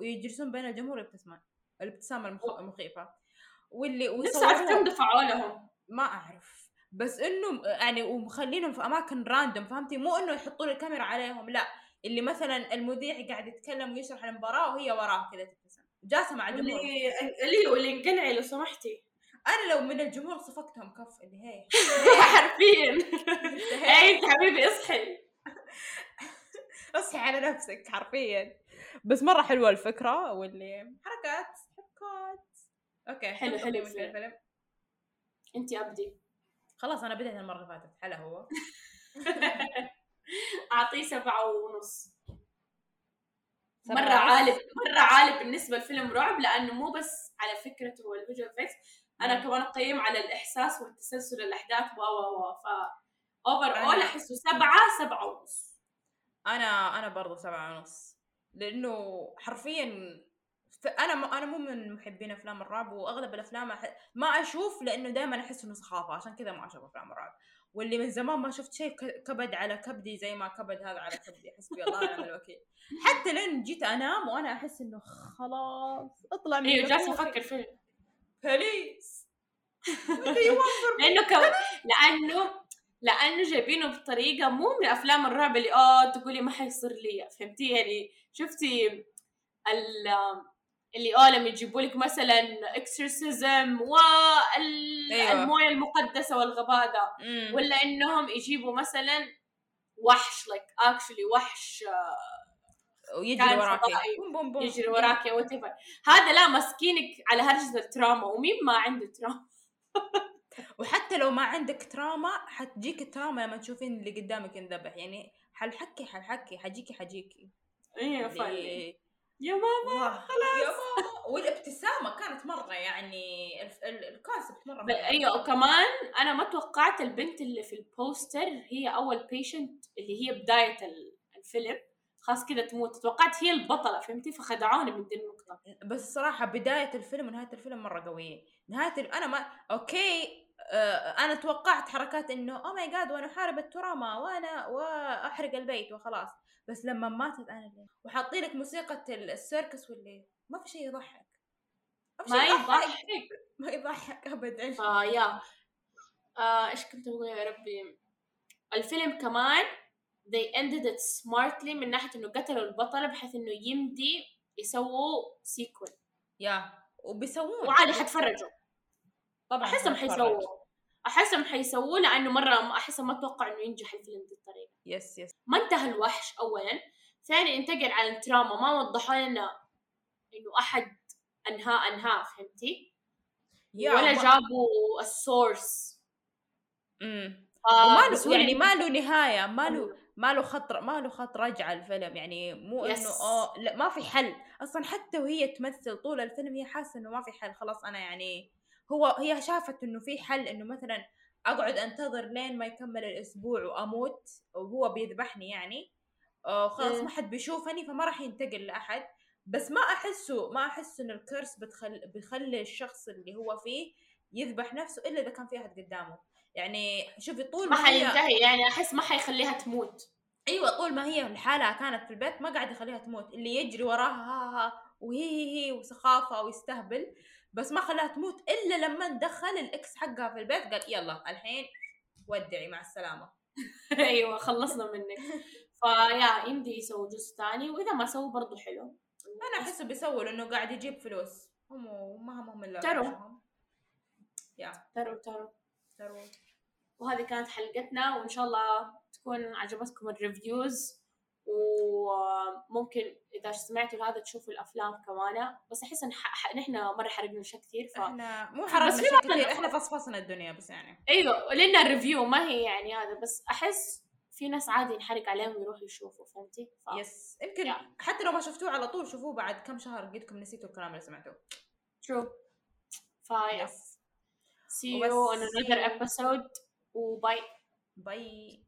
يجلسون بين الجمهور يبتسمون الابتسامة المخ- المخيفة. واللي ويصوروها- كم دفعوا لهم. ما أعرف. بس إنه يعني ومخلينهم في أماكن راندوم فهمتي؟ مو إنه يحطون الكاميرا عليهم لا. اللي مثلا المذيع قاعد يتكلم ويشرح المباراة وهي وراه كذا تبتسم. جالسة مع الجمهور اللي اللي واللي انقلعي لو سمحتي. أنا لو من الجمهور صفقتهم كف اللي هي. حرفيا. انت حبيبي اصحي. اصحي على نفسك حرفيا. بس مرة حلوة الفكرة واللي حركات حركات. أوكي حلو- حلو. الفيلم. انت أبدي. خلاص أنا بديت المرة اللي فاتت هلا هو أعطيه سبعة ونص سبعة مرة. عالي مرة عالي بالنسبة لفيلم رعب لأنه مو بس على فكرته وال visual effects أنا. كمان أقيم على الإحساس والتسلسل الأحداث و و و ف أوفر أنا- أول أحسه سبعة سبعة ونص أنا أنا برضو سبعة ونص لأنه حرفيا ف- أنا م... أنا مو من محبين أفلام الرعب وأغلب الأفلام أح... ما أشوف لأنه دائما أحس إنه سخافة عشان كذا ما أشوف أفلام الرعب. واللي من زمان ما شفت شيء كبد على كبدي زي ما كبد هذا على كبدي حسبي الله ونعم الوكيل. حتى لين جيت أنام وأنا أحس إنه خلاص أطلع من أيوة جالسة نافوخي. أفكر فيلم. please لأنه كم... لأنه لأنه جايبينه بطريقة مو من أفلام الرعب اللي آه تقولي ما حيصير لي. فهمتي؟ يعني شفتي ال اللي آه لما يجيبوا لك مثلا exorcism أيوة. والموية المقدسة والغباء ده. ولا إنهم يجيبوا مثلا وحش like actually وحش آه، ويجري فضائي. بوم بوم بوم. يجري وراك what هذا لا ماسكينك على هرجة ال trauma ومين ما عنده trauma وحتى لو ما عندك trauma حتجيك trauma لما تشوفين اللي قدامك ينذبح يعني حلحكي حلحكي حجيكي حجيكي أيوه فعلا يا ماما خلاص يا ماما. والابتسامة كانت مرة يعني ال concept مرة ب- أيوه وكمان أنا ما توقعت البنت اللي في البوستر هي أول patient اللي هي بداية ال- الفيلم. خلاص كذا تموت. توقعت هي البطلة فهمتي؟ فخدعوني من دي النقطة. بس الصراحه بداية الفيلم ونهاية الفيلم مرة قوية. نهاية ال... أنا ما أوكي أنا توقعت حركات إنه oh my God وأنا احارب ال trauma وأنا وأحرق البيت وخلاص. بس لما ماتت أنا وحاطين لك موسيقى ال- السيركس واللي ما في شيء يضحك. ما يضحك. ما يضحك ابدا. فيا آه إيش كنت بقول يا ربي؟ الفيلم كمان they ended it smartly من ناحية إنه قتلوا البطله بحيث إنه يمدي يسووا sequel يا. وبيسوون. وعادي حتفرجوا. طبعا أحسهم. حيسووا. احسهم حيسووه لأنه مرة احسهم ما أتوقع إنه ينجح الفيلم دي الطريقة yes yes ما انتهى الوحش اولا. ثاني انتقل على ال trauma ما وضحوا لنا إنه أحد انهاه أنهاه فهمتي؟ ولا جابوا السورس امم وما له بسهولة يعني ما له نهاية ما له أيوة. ما له خط ما له خط رجعه الفيلم. يعني مو إنه. آه لا ما في حل. أصلا حتى وهي تمثل طول الفيلم هي حاسة إنه ما في حل. خلاص أنا يعني هو هي شافت إنه في حل إنه مثلا أقعد أنتظر لين ما يكمل الأسبوع وأموت وهو بيذبحني يعني آه خلاص مم. ما حد بيشوفني فما راح ينتقل لأحد. بس ما أحسه ما أحس ان الكرس بتخل بيخلي الشخص اللي هو فيه يذبح نفسه إلا إذا كان في أحد قدامه. يعني شوفي طول ما ما هي حينتهي يعني أحس ما حيخليها تموت. أيوه طول ما هي لحالها كانت في البيت ما قاعد يخليها تموت. اللي يجري وراها ها ها وهي هي هي وسخافة ويستهبل. بس ما خلاها تموت إلا لما دخل الإكس حقها في البيت. قال يلا الحين ودعي مع السلامة. أيوه خلصنا منك. فيا يمدي يسووا جزء ثاني وإذا ما سووا برضو حلو. أنا احسه بيسووا لأنه قاعد يجيب فلوس. هم ما همهم الا true. Yeah. ترى ترى true وهذه كانت حلقتنا وإن شاء الله تكون عجبتكم ال reviews وممكن إذا سمعتوا هذا تشوفوا الأفلام كمان بس أحس إن نحن مرة حرقنا اشياء كثير ف إحنا مو حرقنا شيء كثير. إحنا فصفصنا الدنيا بس يعني. أيوه لنا ال review ما هي يعني هذا بس أحس في ناس عادي ينحرق عليهم ويروحوا يشوفوا فهمتي؟ ف... يس يمكن يا. حتى لو ما شفتوه على طول شوفوه بعد كم شهر قدكم نسيتوا الكلام اللي سمعتوه. True. فيا يس see وبس. you on see another you. episode وباي باي